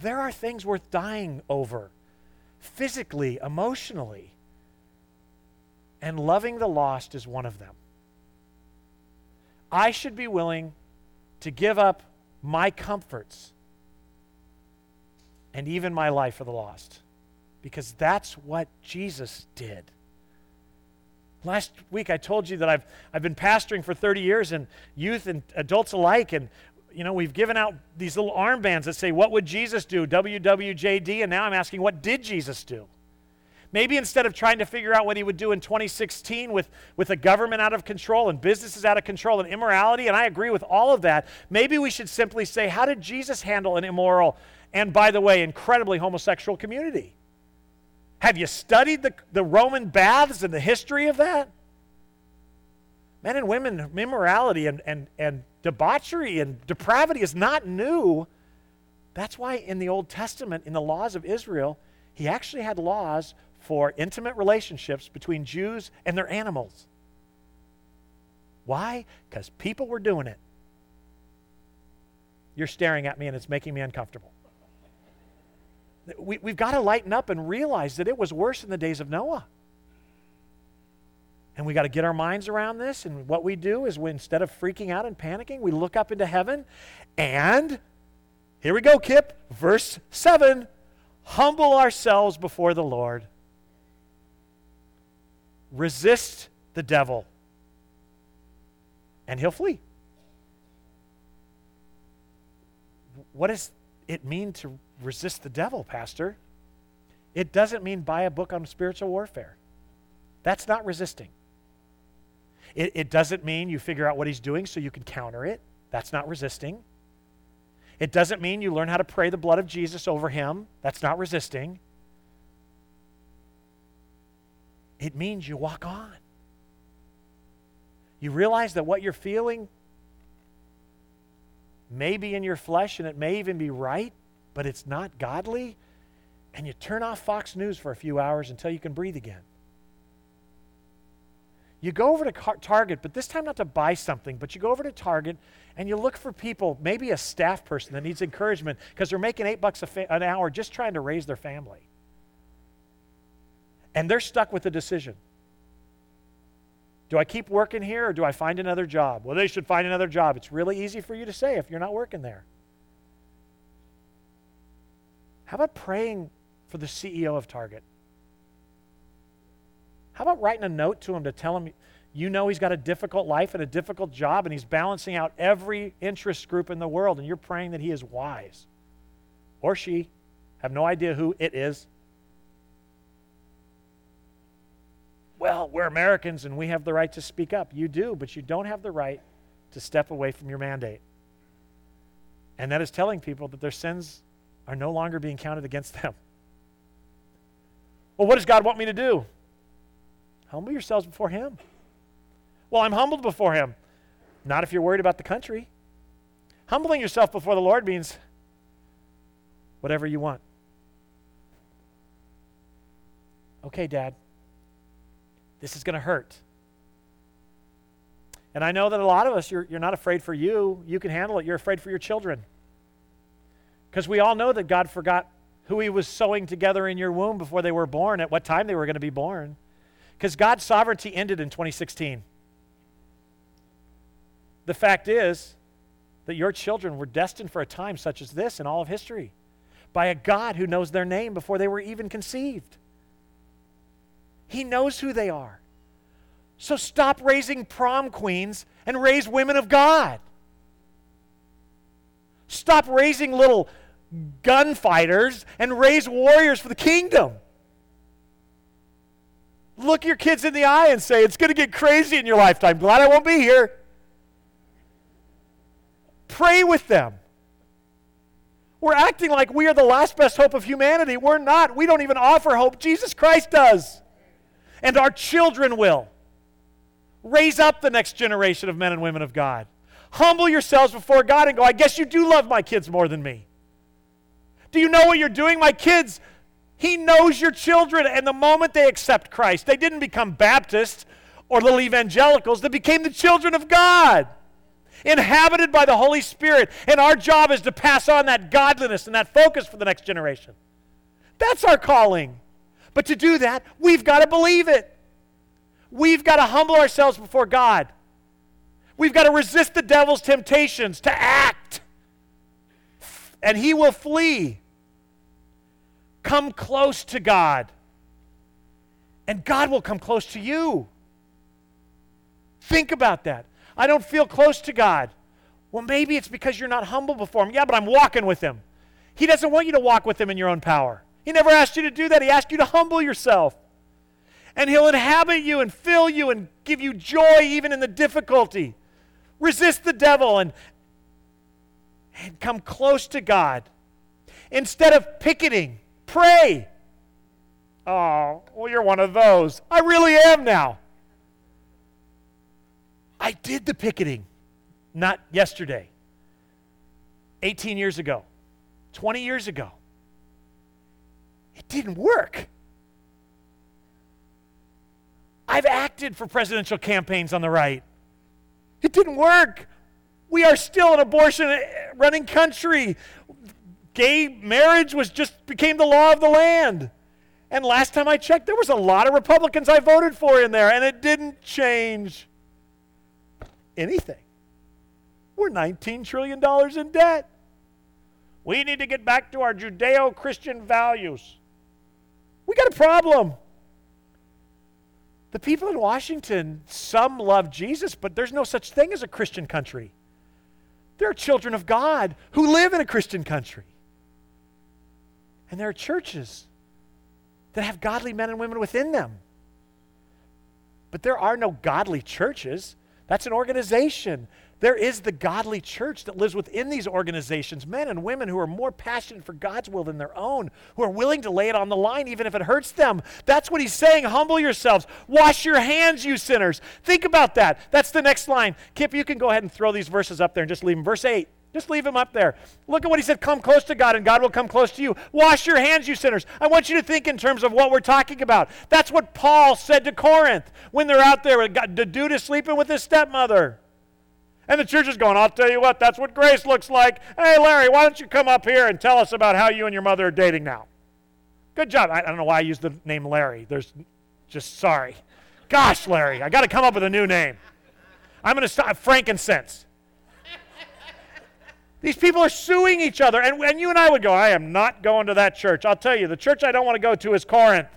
There are things worth dying over, physically, emotionally. And loving the lost is one of them. I should be willing to give up my comforts and even my life for the lost because that's what Jesus did. Last week I told you that I've, I've been pastoring for 30 years and youth and adults alike, and you know, we've given out these little armbands that say, What would Jesus do? WWJD, and now I'm asking, What did Jesus do? Maybe instead of trying to figure out what he would do in 2016 with, with a government out of control and businesses out of control and immorality, and I agree with all of that, maybe we should simply say, How did Jesus handle an immoral and, by the way, incredibly homosexual community? Have you studied the, the Roman baths and the history of that? Men and women, immorality and, and, and debauchery and depravity is not new. That's why in the Old Testament, in the laws of Israel, he actually had laws for intimate relationships between Jews and their animals. Why? Because people were doing it. You're staring at me and it's making me uncomfortable. We, we've got to lighten up and realize that it was worse in the days of Noah. And we got to get our minds around this. And what we do is we, instead of freaking out and panicking, we look up into heaven. And here we go, Kip, verse 7 humble ourselves before the Lord, resist the devil, and he'll flee. What does it mean to resist the devil, Pastor? It doesn't mean buy a book on spiritual warfare. That's not resisting. It, it doesn't mean you figure out what he's doing so you can counter it. That's not resisting. It doesn't mean you learn how to pray the blood of Jesus over him. That's not resisting. It means you walk on. You realize that what you're feeling may be in your flesh and it may even be right, but it's not godly. And you turn off Fox News for a few hours until you can breathe again. You go over to Target, but this time not to buy something, but you go over to Target and you look for people, maybe a staff person that needs encouragement because they're making eight bucks fa- an hour just trying to raise their family. And they're stuck with a decision. Do I keep working here or do I find another job? Well, they should find another job. It's really easy for you to say if you're not working there. How about praying for the CEO of Target? How about writing a note to him to tell him you know he's got a difficult life and a difficult job and he's balancing out every interest group in the world and you're praying that he is wise? Or she, have no idea who it is. Well, we're Americans and we have the right to speak up. You do, but you don't have the right to step away from your mandate. And that is telling people that their sins are no longer being counted against them. Well, what does God want me to do? Humble yourselves before Him. Well, I'm humbled before Him. Not if you're worried about the country. Humbling yourself before the Lord means whatever you want. Okay, Dad, this is going to hurt. And I know that a lot of us, you're, you're not afraid for you. You can handle it. You're afraid for your children. Because we all know that God forgot who He was sewing together in your womb before they were born, at what time they were going to be born. Because God's sovereignty ended in 2016. The fact is that your children were destined for a time such as this in all of history by a God who knows their name before they were even conceived. He knows who they are. So stop raising prom queens and raise women of God. Stop raising little gunfighters and raise warriors for the kingdom. Look your kids in the eye and say, It's going to get crazy in your lifetime. Glad I won't be here. Pray with them. We're acting like we are the last best hope of humanity. We're not. We don't even offer hope. Jesus Christ does. And our children will. Raise up the next generation of men and women of God. Humble yourselves before God and go, I guess you do love my kids more than me. Do you know what you're doing? My kids he knows your children. And the moment they accept Christ, they didn't become Baptists or little evangelicals, they became the children of God, inhabited by the Holy Spirit. And our job is to pass on that godliness and that focus for the next generation. That's our calling. But to do that, we've got to believe it. We've got to humble ourselves before God. We've got to resist the devil's temptations to act, and he will flee. Come close to God, and God will come close to you. Think about that. I don't feel close to God. Well, maybe it's because you're not humble before Him. Yeah, but I'm walking with Him. He doesn't want you to walk with Him in your own power. He never asked you to do that. He asked you to humble yourself. And He'll inhabit you and fill you and give you joy even in the difficulty. Resist the devil and, and come close to God. Instead of picketing, Pray. Oh, well, you're one of those. I really am now. I did the picketing, not yesterday, 18 years ago, 20 years ago. It didn't work. I've acted for presidential campaigns on the right. It didn't work. We are still an abortion running country gay marriage was just became the law of the land. And last time I checked, there was a lot of Republicans I voted for in there, and it didn't change anything. We're $19 trillion in debt. We need to get back to our Judeo Christian values. We got a problem. The people in Washington, some love Jesus, but there's no such thing as a Christian country. There are children of God who live in a Christian country. And there are churches that have godly men and women within them. But there are no godly churches. That's an organization. There is the godly church that lives within these organizations, men and women who are more passionate for God's will than their own, who are willing to lay it on the line even if it hurts them. That's what he's saying. Humble yourselves. Wash your hands, you sinners. Think about that. That's the next line. Kip, you can go ahead and throw these verses up there and just leave them. Verse 8. Just leave him up there. Look at what he said come close to God, and God will come close to you. Wash your hands, you sinners. I want you to think in terms of what we're talking about. That's what Paul said to Corinth when they're out there. The dude is sleeping with his stepmother. And the church is going, I'll tell you what, that's what grace looks like. Hey, Larry, why don't you come up here and tell us about how you and your mother are dating now? Good job. I, I don't know why I used the name Larry. There's just sorry. Gosh, Larry, I got to come up with a new name. I'm going to stop frankincense. These people are suing each other. And, and you and I would go, I am not going to that church. I'll tell you, the church I don't want to go to is Corinth.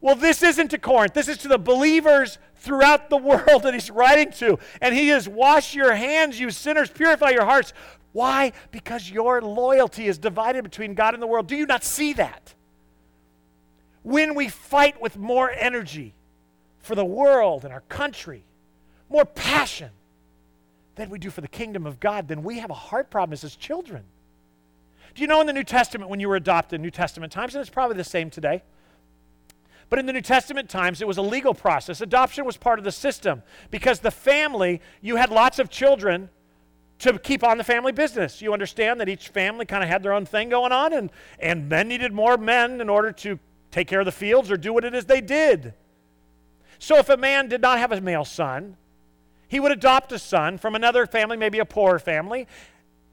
Well, this isn't to Corinth. This is to the believers throughout the *laughs* world that he's writing to. And he is, Wash your hands, you sinners, purify your hearts. Why? Because your loyalty is divided between God and the world. Do you not see that? When we fight with more energy for the world and our country, more passion than we do for the kingdom of God, then we have a heart problem as his children. Do you know in the New Testament, when you were adopted New Testament times, and it's probably the same today, but in the New Testament times, it was a legal process. Adoption was part of the system because the family, you had lots of children to keep on the family business. You understand that each family kind of had their own thing going on, and, and men needed more men in order to take care of the fields or do what it is they did. So if a man did not have a male son, he would adopt a son from another family, maybe a poorer family,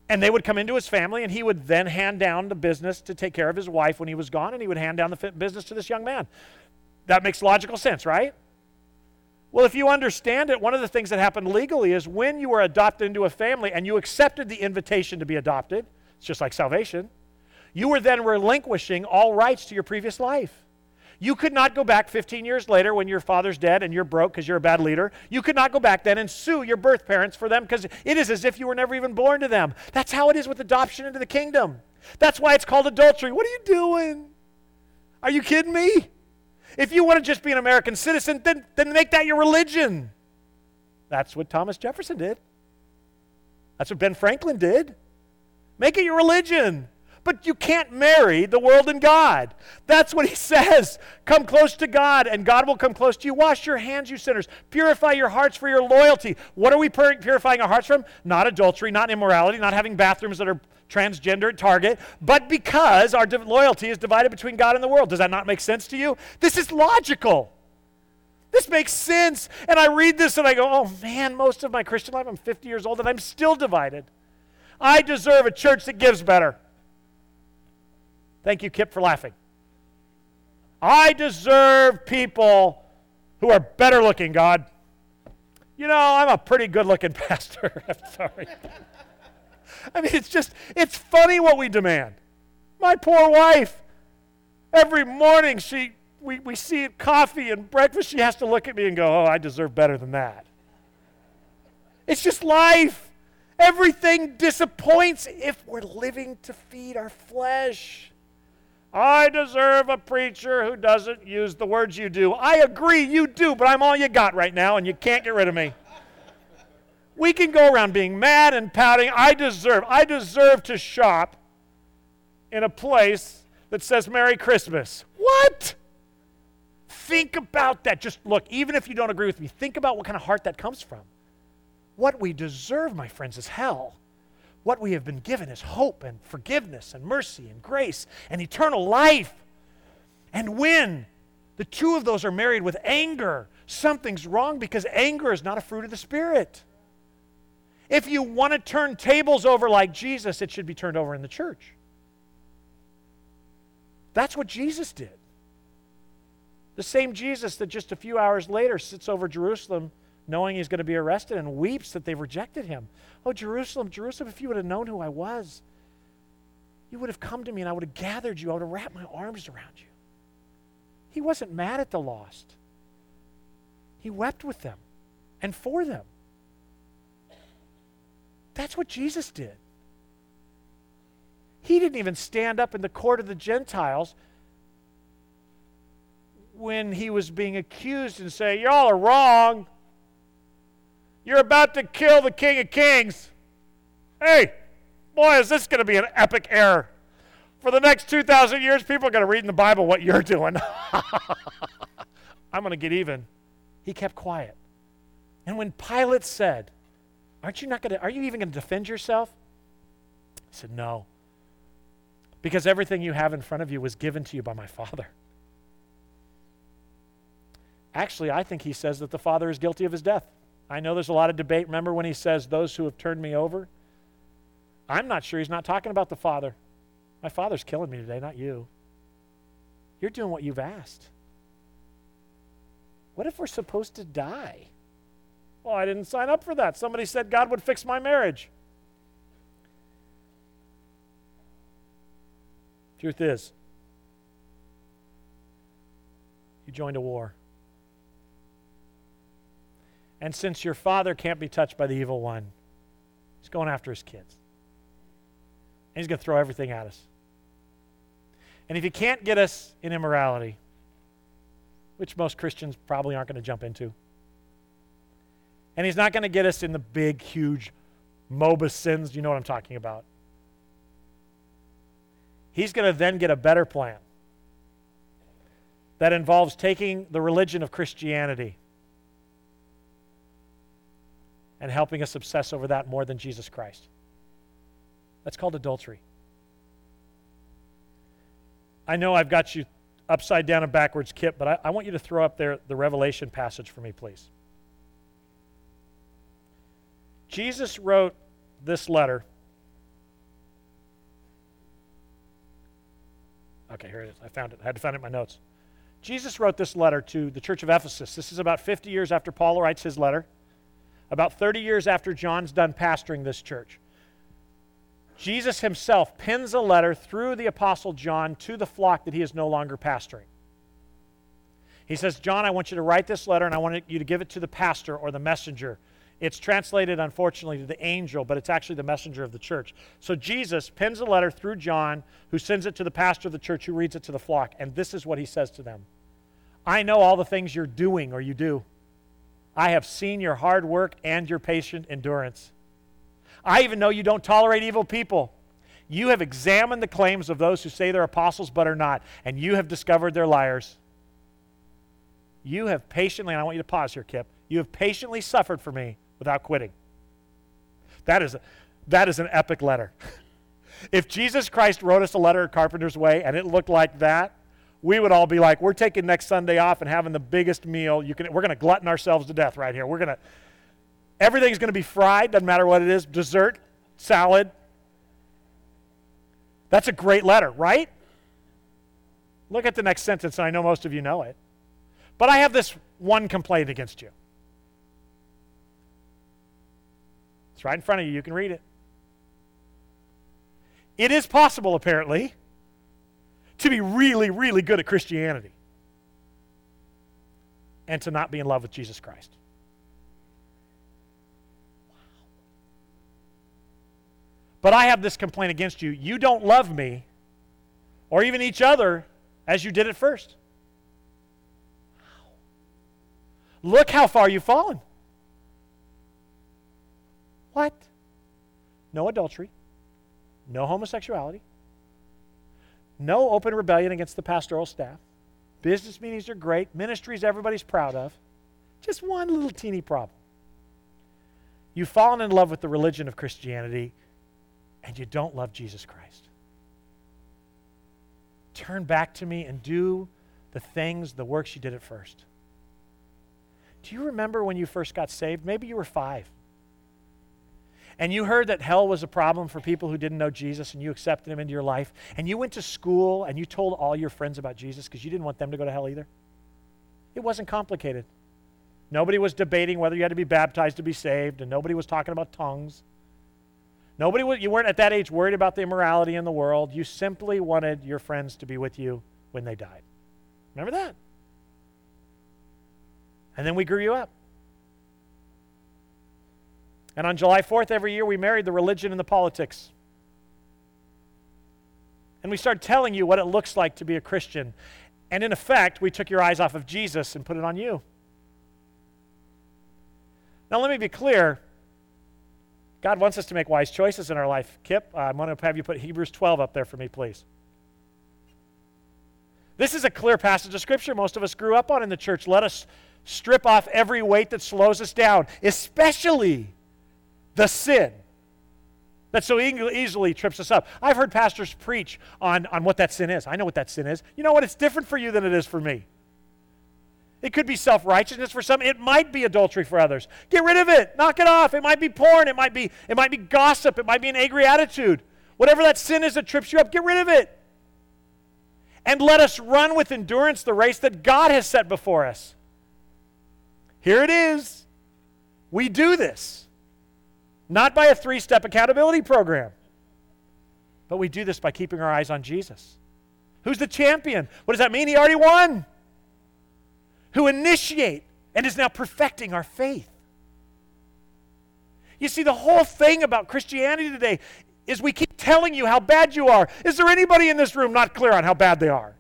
and they would come into his family, and he would then hand down the business to take care of his wife when he was gone, and he would hand down the business to this young man. That makes logical sense, right? Well, if you understand it, one of the things that happened legally is when you were adopted into a family and you accepted the invitation to be adopted, it's just like salvation, you were then relinquishing all rights to your previous life. You could not go back 15 years later when your father's dead and you're broke because you're a bad leader. You could not go back then and sue your birth parents for them because it is as if you were never even born to them. That's how it is with adoption into the kingdom. That's why it's called adultery. What are you doing? Are you kidding me? If you want to just be an American citizen, then, then make that your religion. That's what Thomas Jefferson did. That's what Ben Franklin did. Make it your religion. But you can't marry the world and God. That's what he *laughs* says. Come close to God, and God will come close to you. Wash your hands, you sinners. Purify your hearts for your loyalty. What are we purifying our hearts from? Not adultery, not immorality, not having bathrooms that are transgender at Target, but because our loyalty is divided between God and the world. Does that not make sense to you? This is logical. This makes sense. And I read this and I go, oh man, most of my Christian life, I'm 50 years old and I'm still divided. I deserve a church that gives better. Thank you, Kip, for laughing. I deserve people who are better looking, God. You know, I'm a pretty good looking *laughs* pastor. *laughs* I'm sorry. I mean, it's just, it's funny what we demand. My poor wife, every morning she, we, we see coffee and breakfast, she has to look at me and go, oh, I deserve better than that. It's just life. Everything disappoints if we're living to feed our flesh. I deserve a preacher who doesn't use the words you do. I agree, you do, but I'm all you got right now, and you can't get rid of me. We can go around being mad and pouting. I deserve, I deserve to shop in a place that says Merry Christmas. What? Think about that. Just look, even if you don't agree with me, think about what kind of heart that comes from. What we deserve, my friends, is hell. What we have been given is hope and forgiveness and mercy and grace and eternal life. And when the two of those are married with anger, something's wrong because anger is not a fruit of the Spirit. If you want to turn tables over like Jesus, it should be turned over in the church. That's what Jesus did. The same Jesus that just a few hours later sits over Jerusalem knowing he's going to be arrested and weeps that they've rejected him. Oh, Jerusalem, Jerusalem, if you would have known who I was, you would have come to me and I would have gathered you. I would have wrapped my arms around you. He wasn't mad at the lost, he wept with them and for them. That's what Jesus did. He didn't even stand up in the court of the Gentiles when he was being accused and say, Y'all are wrong. You're about to kill the King of Kings. Hey, boy, is this going to be an epic error. For the next 2,000 years, people are going to read in the Bible what you're doing. *laughs* I'm going to get even. He kept quiet. And when Pilate said, Aren't you not going to, are you even going to defend yourself? He said, No. Because everything you have in front of you was given to you by my Father. Actually, I think he says that the Father is guilty of his death. I know there's a lot of debate. Remember when he says, Those who have turned me over? I'm not sure he's not talking about the Father. My Father's killing me today, not you. You're doing what you've asked. What if we're supposed to die? Well, I didn't sign up for that. Somebody said God would fix my marriage. Truth is, you joined a war. And since your father can't be touched by the evil one, he's going after his kids. And he's going to throw everything at us. And if he can't get us in immorality, which most Christians probably aren't going to jump into, and he's not going to get us in the big, huge MOBA sins, you know what I'm talking about. He's going to then get a better plan that involves taking the religion of Christianity and helping us obsess over that more than Jesus Christ. That's called adultery. I know I've got you upside down and backwards, Kip, but I, I want you to throw up there the Revelation passage for me, please. Jesus wrote this letter. Okay, here it is. I found it. I had to find it in my notes. Jesus wrote this letter to the church of Ephesus. This is about 50 years after Paul writes his letter about 30 years after John's done pastoring this church. Jesus himself pens a letter through the Apostle John to the flock that he is no longer pastoring. He says, John, I want you to write this letter and I want you to give it to the pastor or the messenger. It's translated, unfortunately, to the angel, but it's actually the messenger of the church. So Jesus pens a letter through John, who sends it to the pastor of the church, who reads it to the flock. And this is what he says to them I know all the things you're doing or you do. I have seen your hard work and your patient endurance. I even know you don't tolerate evil people. You have examined the claims of those who say they're apostles but are not, and you have discovered they're liars. You have patiently, and I want you to pause here, Kip, you have patiently suffered for me without quitting. That is, a, that is an epic letter. *laughs* if Jesus Christ wrote us a letter at Carpenter's Way and it looked like that, we would all be like, we're taking next Sunday off and having the biggest meal. You can, we're going to glutton ourselves to death right here. We're going to, everything's going to be fried, doesn't matter what it is dessert, salad. That's a great letter, right? Look at the next sentence, and I know most of you know it. But I have this one complaint against you. It's right in front of you. You can read it. It is possible, apparently, to be really, really good at Christianity and to not be in love with Jesus Christ. Wow. But I have this complaint against you. You don't love me or even each other as you did at first. Look how far you've fallen. What? No adultery, no homosexuality no open rebellion against the pastoral staff. Business meetings are great. Ministries everybody's proud of. Just one little teeny problem. You've fallen in love with the religion of Christianity and you don't love Jesus Christ. Turn back to me and do the things, the works you did at first. Do you remember when you first got saved? Maybe you were five and you heard that hell was a problem for people who didn't know Jesus and you accepted him into your life, and you went to school and you told all your friends about Jesus because you didn't want them to go to hell either, it wasn't complicated. Nobody was debating whether you had to be baptized to be saved, and nobody was talking about tongues. Nobody, wa- you weren't at that age worried about the immorality in the world. You simply wanted your friends to be with you when they died. Remember that? And then we grew you up. And on July 4th, every year, we married the religion and the politics. And we started telling you what it looks like to be a Christian. And in effect, we took your eyes off of Jesus and put it on you. Now, let me be clear. God wants us to make wise choices in our life. Kip, I'm going to have you put Hebrews 12 up there for me, please. This is a clear passage of Scripture most of us grew up on in the church. Let us strip off every weight that slows us down, especially the sin that so easily trips us up. I've heard pastors preach on, on what that sin is. I know what that sin is. You know what? It's different for you than it is for me. It could be self righteousness for some. It might be adultery for others. Get rid of it. Knock it off. It might be porn. It might be, it might be gossip. It might be an angry attitude. Whatever that sin is that trips you up, get rid of it. And let us run with endurance the race that God has set before us. Here it is. We do this. Not by a three step accountability program, but we do this by keeping our eyes on Jesus. Who's the champion? What does that mean? He already won who initiate and is now perfecting our faith. You see, the whole thing about Christianity today is we keep telling you how bad you are. Is there anybody in this room not clear on how bad they are?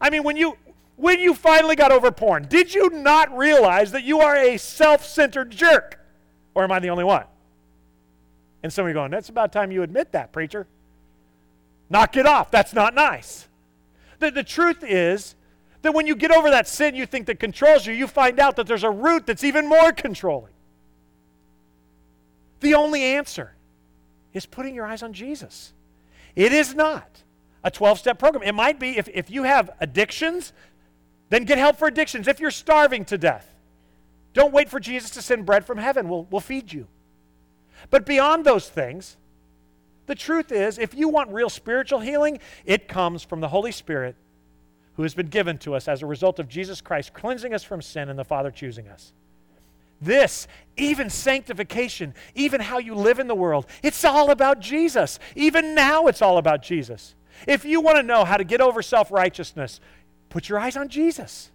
I mean, when you when you finally got over porn, did you not realize that you are a self-centered jerk? Or am I the only one? And some of you going, that's about time you admit that, preacher. Knock it off. That's not nice. The, the truth is, that when you get over that sin you think that controls you, you find out that there's a root that's even more controlling. The only answer is putting your eyes on Jesus. It is not a 12 step program. It might be if, if you have addictions, then get help for addictions. If you're starving to death, don't wait for Jesus to send bread from heaven. We'll, we'll feed you. But beyond those things, the truth is, if you want real spiritual healing, it comes from the Holy Spirit who has been given to us as a result of Jesus Christ cleansing us from sin and the Father choosing us. This, even sanctification, even how you live in the world, it's all about Jesus. Even now, it's all about Jesus. If you want to know how to get over self righteousness, put your eyes on Jesus.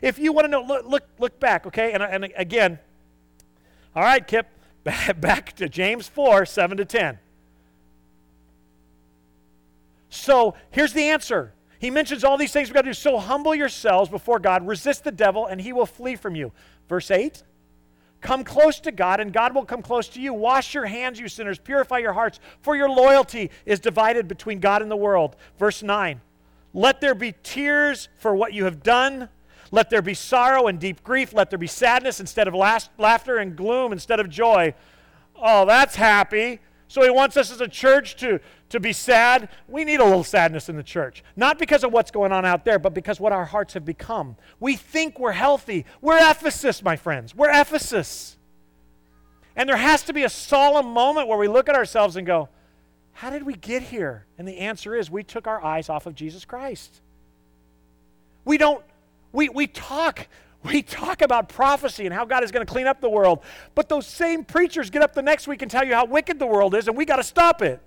If you want to know, look, look, look back, okay? And, and again, all right, Kip, *laughs* back to James 4 7 to 10. So here's the answer he mentions all these things we've got to do. So humble yourselves before God, resist the devil, and he will flee from you. Verse 8 Come close to God, and God will come close to you. Wash your hands, you sinners. Purify your hearts, for your loyalty is divided between God and the world. Verse 9 Let there be tears for what you have done. Let there be sorrow and deep grief. Let there be sadness instead of laughter and gloom instead of joy. Oh, that's happy. So he wants us as a church to, to be sad. We need a little sadness in the church. Not because of what's going on out there, but because what our hearts have become. We think we're healthy. We're Ephesus, my friends. We're Ephesus. And there has to be a solemn moment where we look at ourselves and go, How did we get here? And the answer is we took our eyes off of Jesus Christ. We don't, we, we talk we talk about prophecy and how God is going to clean up the world, but those same preachers get up the next week and tell you how wicked the world is, and we got to stop it.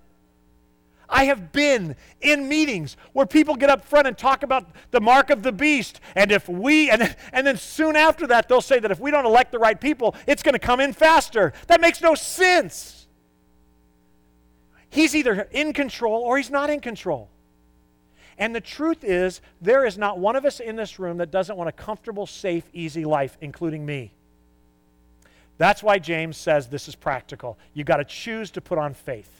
I have been in meetings where people get up front and talk about the mark of the beast, and if we, and, and then soon after that, they'll say that if we don't elect the right people, it's going to come in faster. That makes no sense. He's either in control or he's not in control. And the truth is, there is not one of us in this room that doesn't want a comfortable, safe, easy life, including me. That's why James says this is practical. You got to choose to put on faith.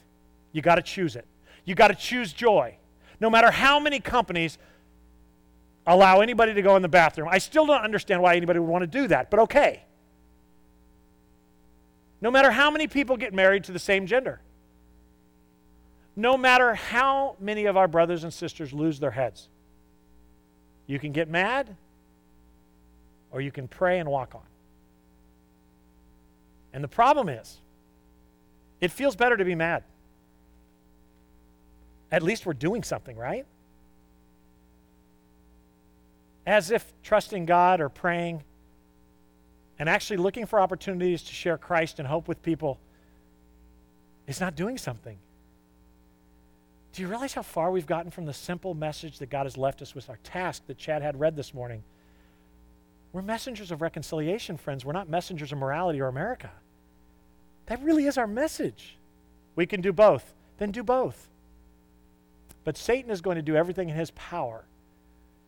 You got to choose it. You got to choose joy. No matter how many companies allow anybody to go in the bathroom, I still don't understand why anybody would want to do that, but okay. No matter how many people get married to the same gender no matter how many of our brothers and sisters lose their heads. You can get mad, or you can pray and walk on. And the problem is, it feels better to be mad. At least we're doing something, right? As if trusting God or praying and actually looking for opportunities to share Christ and hope with people is not doing something. Do you realize how far we've gotten from the simple message that God has left us with our task that Chad had read this morning? We're messengers of reconciliation, friends. We're not messengers of morality or America. That really is our message. We can do both. Then do both. But Satan is going to do everything in his power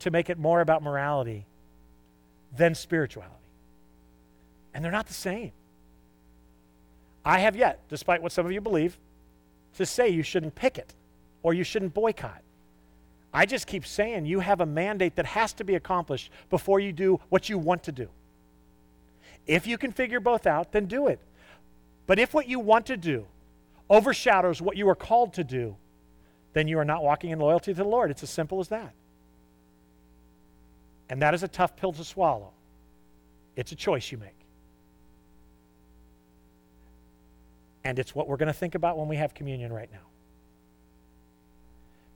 to make it more about morality than spirituality. And they're not the same. I have yet, despite what some of you believe, to say you shouldn't picket or you shouldn't boycott. I just keep saying you have a mandate that has to be accomplished before you do what you want to do. If you can figure both out, then do it. But if what you want to do overshadows what you are called to do, then you are not walking in loyalty to the Lord. It's as simple as that. And that is a tough pill to swallow. It's a choice you make. And it's what we're going to think about when we have communion right now.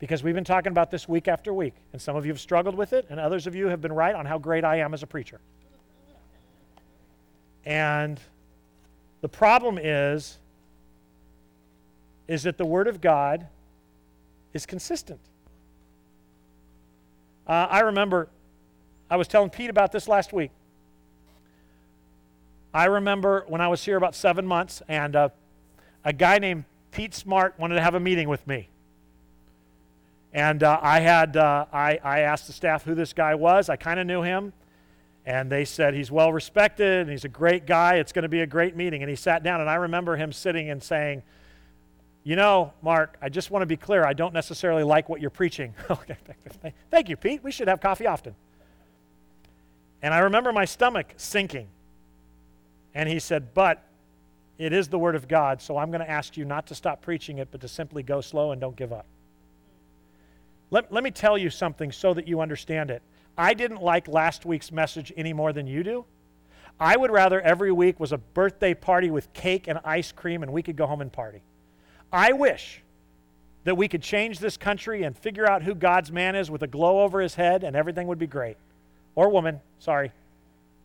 Because we've been talking about this week after week, and some of you have struggled with it, and others of you have been right on how great I am as a preacher. And the problem is is that the word of God is consistent. Uh, I remember I was telling Pete about this last week. I remember when I was here about seven months, and uh, a guy named Pete Smart wanted to have a meeting with me. And uh, I had uh, I, I asked the staff who this guy was. I kind of knew him, and they said he's well respected and he's a great guy. It's going to be a great meeting. And he sat down, and I remember him sitting and saying, "You know, Mark, I just want to be clear. I don't necessarily like what you're preaching." *laughs* thank you, Pete. We should have coffee often. And I remember my stomach sinking. And he said, "But it is the word of God, so I'm going to ask you not to stop preaching it, but to simply go slow and don't give up." Let, let me tell you something so that you understand it. I didn't like last week's message any more than you do. I would rather every week was a birthday party with cake and ice cream and we could go home and party. I wish that we could change this country and figure out who God's man is with a glow over his head and everything would be great. Or woman, sorry.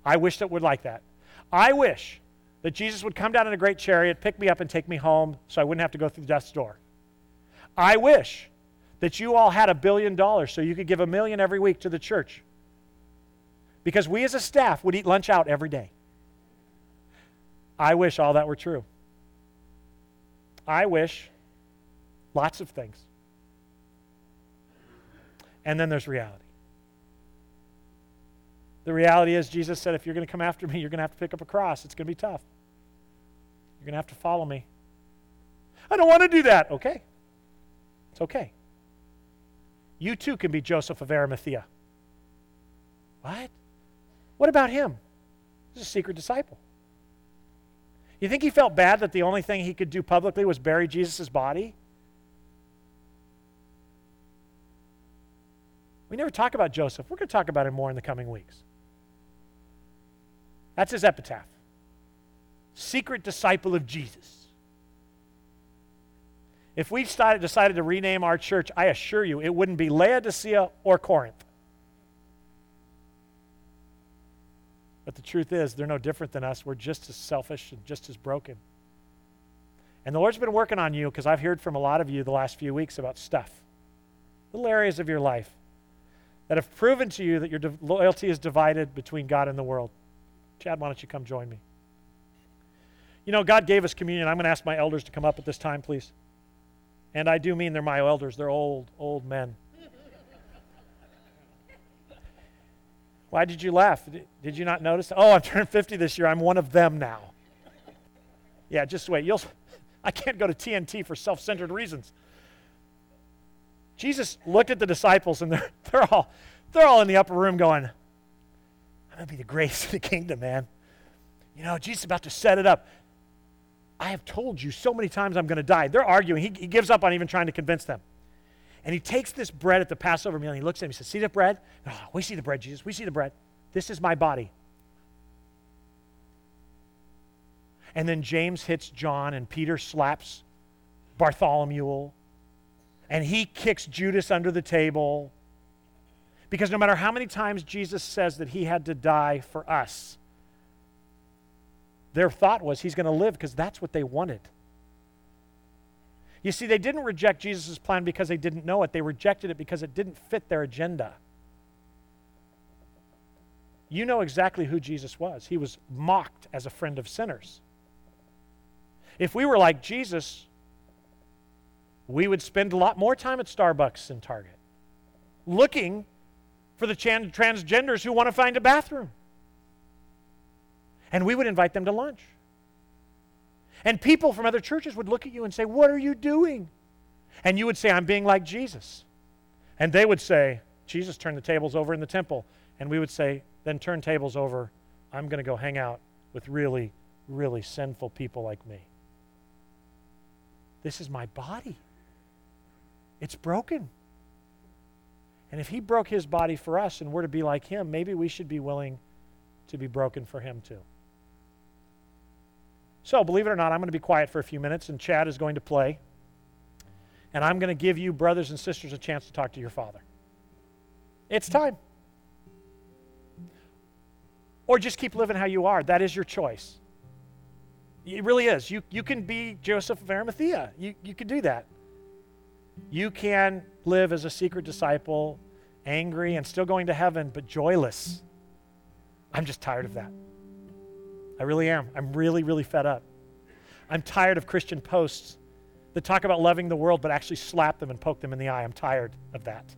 I wish that would like that. I wish that Jesus would come down in a great chariot, pick me up, and take me home so I wouldn't have to go through the death's door. I wish that you all had a billion dollars so you could give a million every week to the church. Because we as a staff would eat lunch out every day. I wish all that were true. I wish lots of things. And then there's reality. The reality is, Jesus said, if you're going to come after me, you're going to have to pick up a cross. It's going to be tough. You're going to have to follow me. I don't want to do that. Okay. It's okay. You too can be Joseph of Arimathea. What? What about him? He's a secret disciple. You think he felt bad that the only thing he could do publicly was bury Jesus' body? We never talk about Joseph. We're going to talk about him more in the coming weeks. That's his epitaph. Secret disciple of Jesus. If we decided, decided to rename our church, I assure you it wouldn't be Laodicea or Corinth. But the truth is, they're no different than us. We're just as selfish and just as broken. And the Lord's been working on you because I've heard from a lot of you the last few weeks about stuff, little areas of your life that have proven to you that your loyalty is divided between God and the world. Chad, why don't you come join me? You know, God gave us communion. I'm going to ask my elders to come up at this time, please. And I do mean they're my elders, they're old, old men. Why did you laugh? Did you not notice? Oh, I'm turning 50 this year. I'm one of them now. Yeah, just wait. You'll, I can't go to TNT for self centered reasons. Jesus looked at the disciples and they're, they're, all, they're all in the upper room going, I'm going to be the grace of the kingdom, man. You know, Jesus is about to set it up. I have told you so many times I'm going to die. They're arguing. He, he gives up on even trying to convince them. And he takes this bread at the Passover meal and he looks at him. He says, See the bread? Oh, we see the bread, Jesus. We see the bread. This is my body. And then James hits John and Peter slaps Bartholomew. And he kicks Judas under the table. Because no matter how many times Jesus says that he had to die for us, their thought was he's going to live because that's what they wanted. You see, they didn't reject Jesus' plan because they didn't know it, they rejected it because it didn't fit their agenda. You know exactly who Jesus was. He was mocked as a friend of sinners. If we were like Jesus, we would spend a lot more time at Starbucks and Target looking for the tran- transgenders who want to find a bathroom. And we would invite them to lunch. And people from other churches would look at you and say, What are you doing? And you would say, I'm being like Jesus. And they would say, Jesus turned the tables over in the temple. And we would say, Then turn tables over. I'm going to go hang out with really, really sinful people like me. This is my body. It's broken. And if he broke his body for us and we're to be like him, maybe we should be willing to be broken for him too. So, believe it or not, I'm going to be quiet for a few minutes, and Chad is going to play. And I'm going to give you, brothers and sisters, a chance to talk to your father. It's time. Or just keep living how you are. That is your choice. It really is. You, you can be Joseph of Arimathea. You, you can do that. You can live as a secret disciple, angry and still going to heaven, but joyless. I'm just tired of that. I really am. I'm really, really fed up. I'm tired of Christian posts that talk about loving the world but actually slap them and poke them in the eye. I'm tired of that.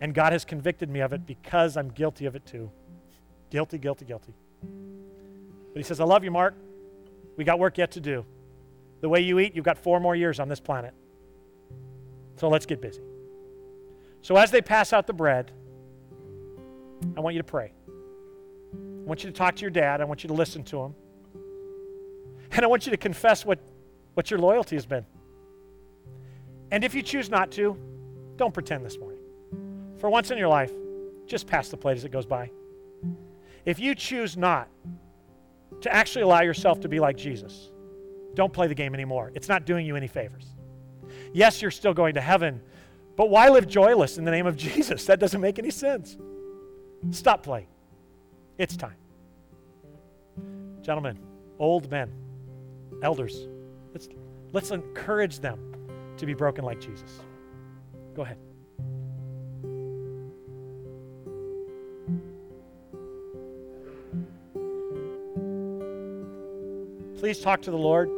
And God has convicted me of it because I'm guilty of it too. Guilty, guilty, guilty. But He says, I love you, Mark. We got work yet to do. The way you eat, you've got four more years on this planet. So let's get busy. So as they pass out the bread, I want you to pray. I want you to talk to your dad. I want you to listen to him. And I want you to confess what, what your loyalty has been. And if you choose not to, don't pretend this morning. For once in your life, just pass the plate as it goes by. If you choose not to actually allow yourself to be like Jesus, don't play the game anymore. It's not doing you any favors. Yes, you're still going to heaven, but why live joyless in the name of Jesus? That doesn't make any sense. Stop playing. It's time. Gentlemen, old men, elders, let's, let's encourage them to be broken like Jesus. Go ahead. Please talk to the Lord.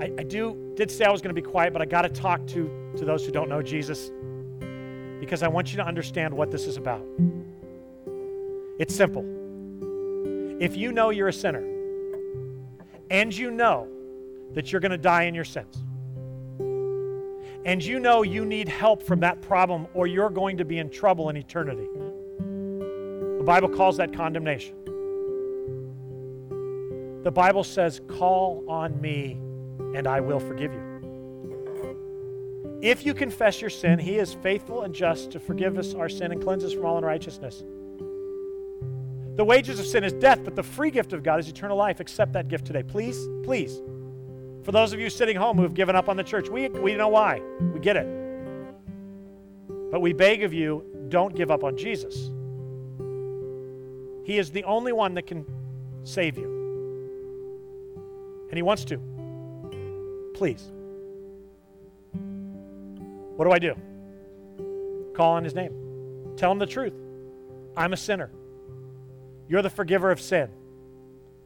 I, I do did say I was going to be quiet, but I got to talk to, to those who don't know Jesus because I want you to understand what this is about. It's simple. If you know you're a sinner and you know that you're going to die in your sins, and you know you need help from that problem or you're going to be in trouble in eternity, the Bible calls that condemnation. The Bible says, Call on me and I will forgive you. If you confess your sin, He is faithful and just to forgive us our sin and cleanse us from all unrighteousness. The wages of sin is death, but the free gift of God is eternal life. Accept that gift today. Please, please. For those of you sitting home who have given up on the church, we, we know why. We get it. But we beg of you, don't give up on Jesus. He is the only one that can save you. And He wants to. Please. What do I do? Call on his name. Tell him the truth. I'm a sinner. You're the forgiver of sin.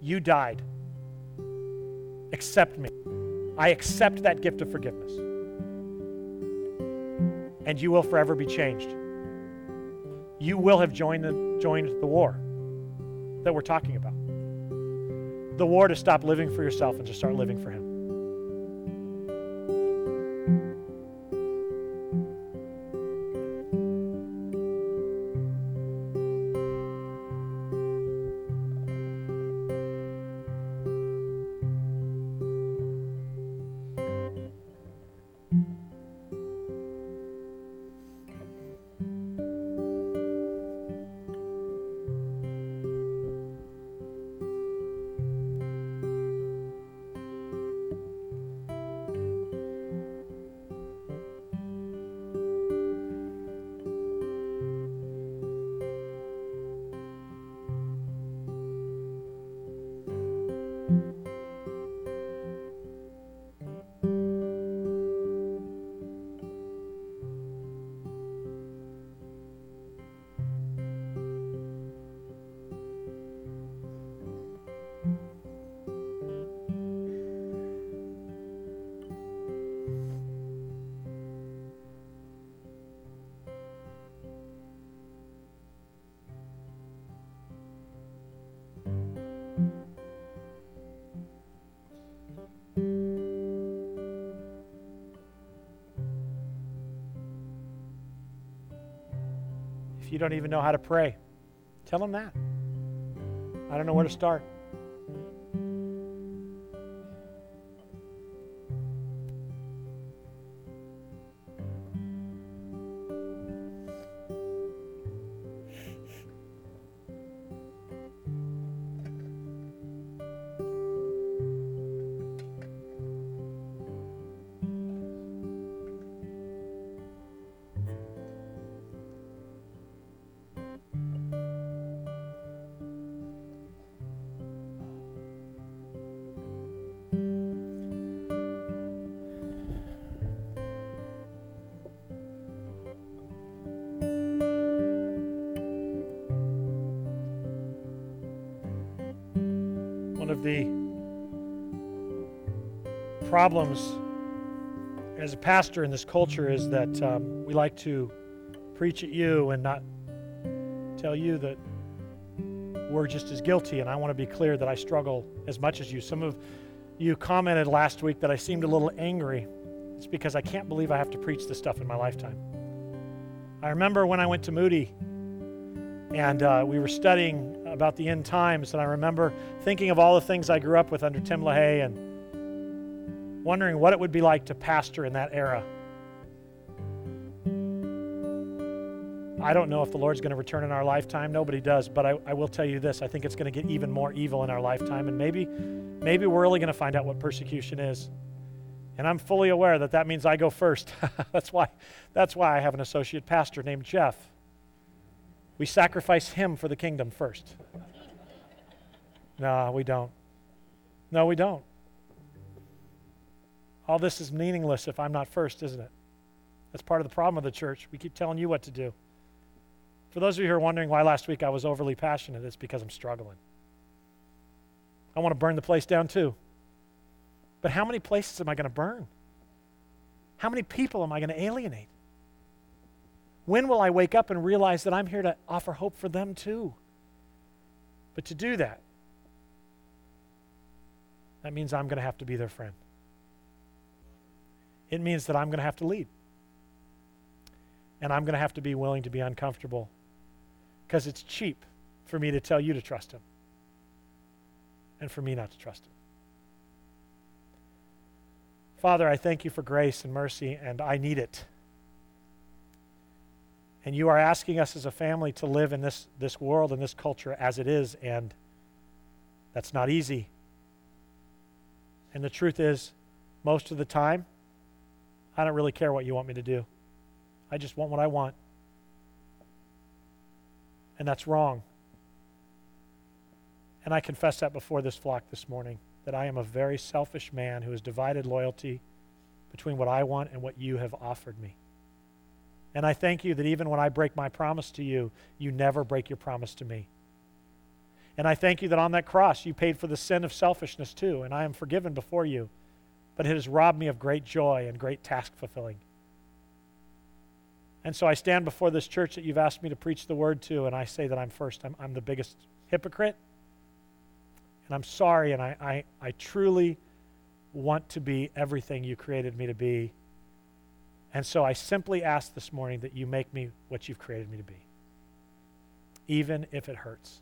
You died. Accept me. I accept that gift of forgiveness. And you will forever be changed. You will have joined the, joined the war that we're talking about. The war to stop living for yourself and to start living for Him. You don't even know how to pray. Tell them that. I don't know where to start. Problems as a pastor in this culture is that um, we like to preach at you and not tell you that we're just as guilty. And I want to be clear that I struggle as much as you. Some of you commented last week that I seemed a little angry. It's because I can't believe I have to preach this stuff in my lifetime. I remember when I went to Moody and uh, we were studying about the end times, and I remember thinking of all the things I grew up with under Tim LaHaye and wondering what it would be like to pastor in that era. I don't know if the Lord's going to return in our lifetime. Nobody does, but I, I will tell you this: I think it's going to get even more evil in our lifetime, and maybe, maybe we're really going to find out what persecution is. And I'm fully aware that that means I go first. *laughs* that's why, that's why I have an associate pastor named Jeff. We sacrifice him for the kingdom first. No, we don't. No, we don't. All this is meaningless if I'm not first, isn't it? That's part of the problem of the church. We keep telling you what to do. For those of you who are wondering why last week I was overly passionate, it's because I'm struggling. I want to burn the place down too. But how many places am I going to burn? How many people am I going to alienate? When will I wake up and realize that I'm here to offer hope for them too? But to do that, that means I'm going to have to be their friend. It means that I'm going to have to lead. And I'm going to have to be willing to be uncomfortable because it's cheap for me to tell you to trust Him and for me not to trust Him. Father, I thank you for grace and mercy, and I need it. And you are asking us as a family to live in this, this world and this culture as it is, and that's not easy. And the truth is, most of the time, I don't really care what you want me to do. I just want what I want. And that's wrong. And I confess that before this flock this morning that I am a very selfish man who has divided loyalty between what I want and what you have offered me. And I thank you that even when I break my promise to you, you never break your promise to me. And I thank you that on that cross you paid for the sin of selfishness too, and I am forgiven before you. But it has robbed me of great joy and great task fulfilling. And so I stand before this church that you've asked me to preach the word to, and I say that I'm first. I'm, I'm the biggest hypocrite. And I'm sorry, and I, I, I truly want to be everything you created me to be. And so I simply ask this morning that you make me what you've created me to be, even if it hurts.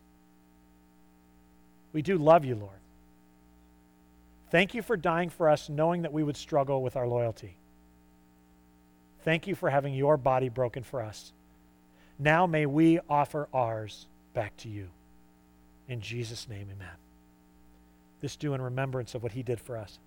We do love you, Lord. Thank you for dying for us, knowing that we would struggle with our loyalty. Thank you for having your body broken for us. Now may we offer ours back to you. In Jesus' name, amen. This do in remembrance of what he did for us.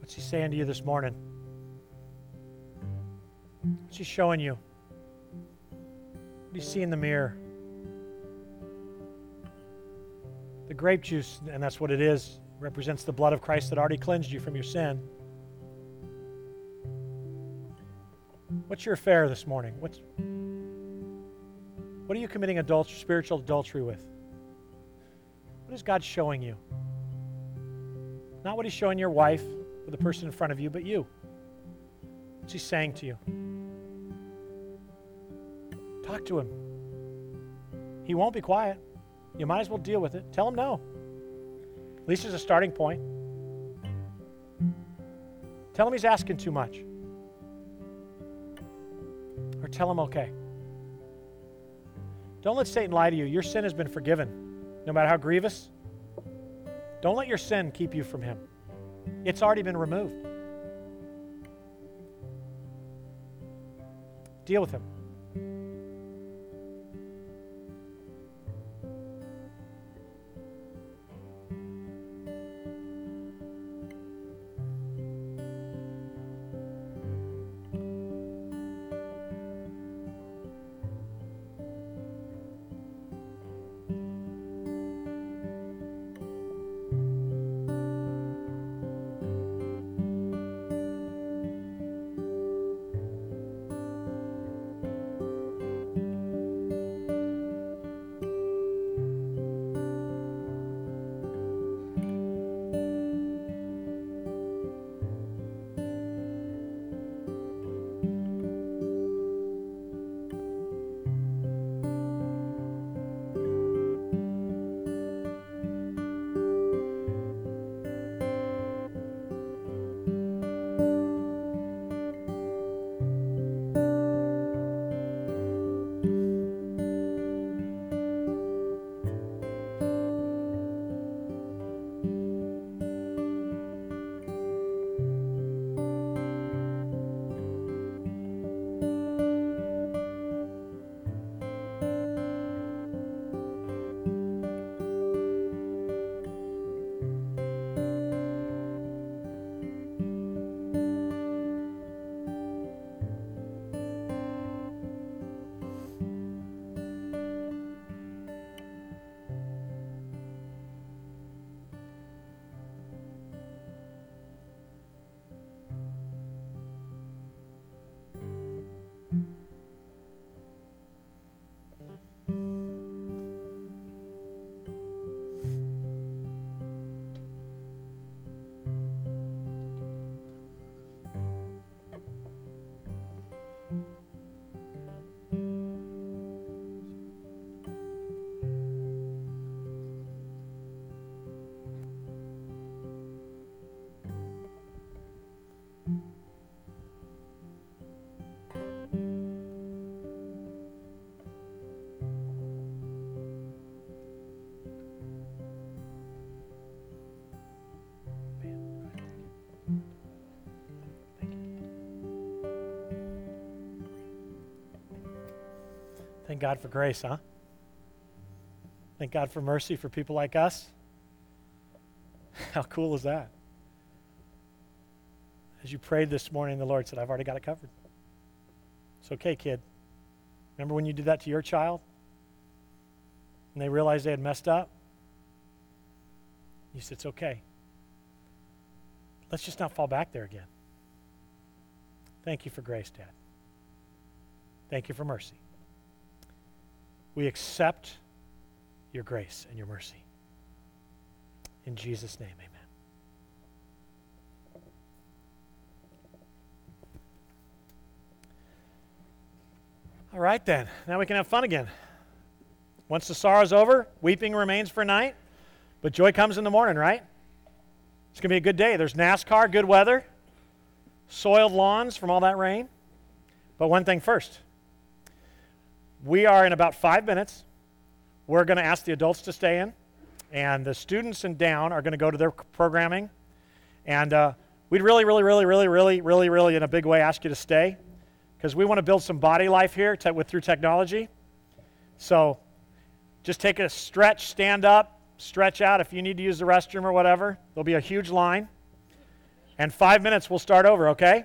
What's he saying to you this morning? What's he showing you? What do you see in the mirror? The grape juice, and that's what it is, represents the blood of Christ that already cleansed you from your sin. What's your affair this morning? What's you committing adultery, spiritual adultery with? What is God showing you? Not what He's showing your wife or the person in front of you, but you. What's He saying to you? Talk to Him. He won't be quiet. You might as well deal with it. Tell Him no. At least there's a starting point. Tell Him He's asking too much. Or tell Him okay. Don't let Satan lie to you. Your sin has been forgiven, no matter how grievous. Don't let your sin keep you from Him. It's already been removed. Deal with Him. Thank God for grace, huh? Thank God for mercy for people like us. *laughs* How cool is that? As you prayed this morning, the Lord said, I've already got it covered. It's okay, kid. Remember when you did that to your child? And they realized they had messed up? You said, It's okay. Let's just not fall back there again. Thank you for grace, Dad. Thank you for mercy. We accept your grace and your mercy. In Jesus' name, amen. All right, then. Now we can have fun again. Once the sorrow's over, weeping remains for a night, but joy comes in the morning, right? It's going to be a good day. There's NASCAR, good weather, soiled lawns from all that rain. But one thing first we are in about five minutes. We're going to ask the adults to stay in, and the students and down are going to go to their programming. And uh, we'd really, really, really, really, really, really, really, in a big way, ask you to stay because we want to build some body life here te- with, through technology. So just take a stretch, stand up, stretch out if you need to use the restroom or whatever. There'll be a huge line. And five minutes, we'll start over, okay?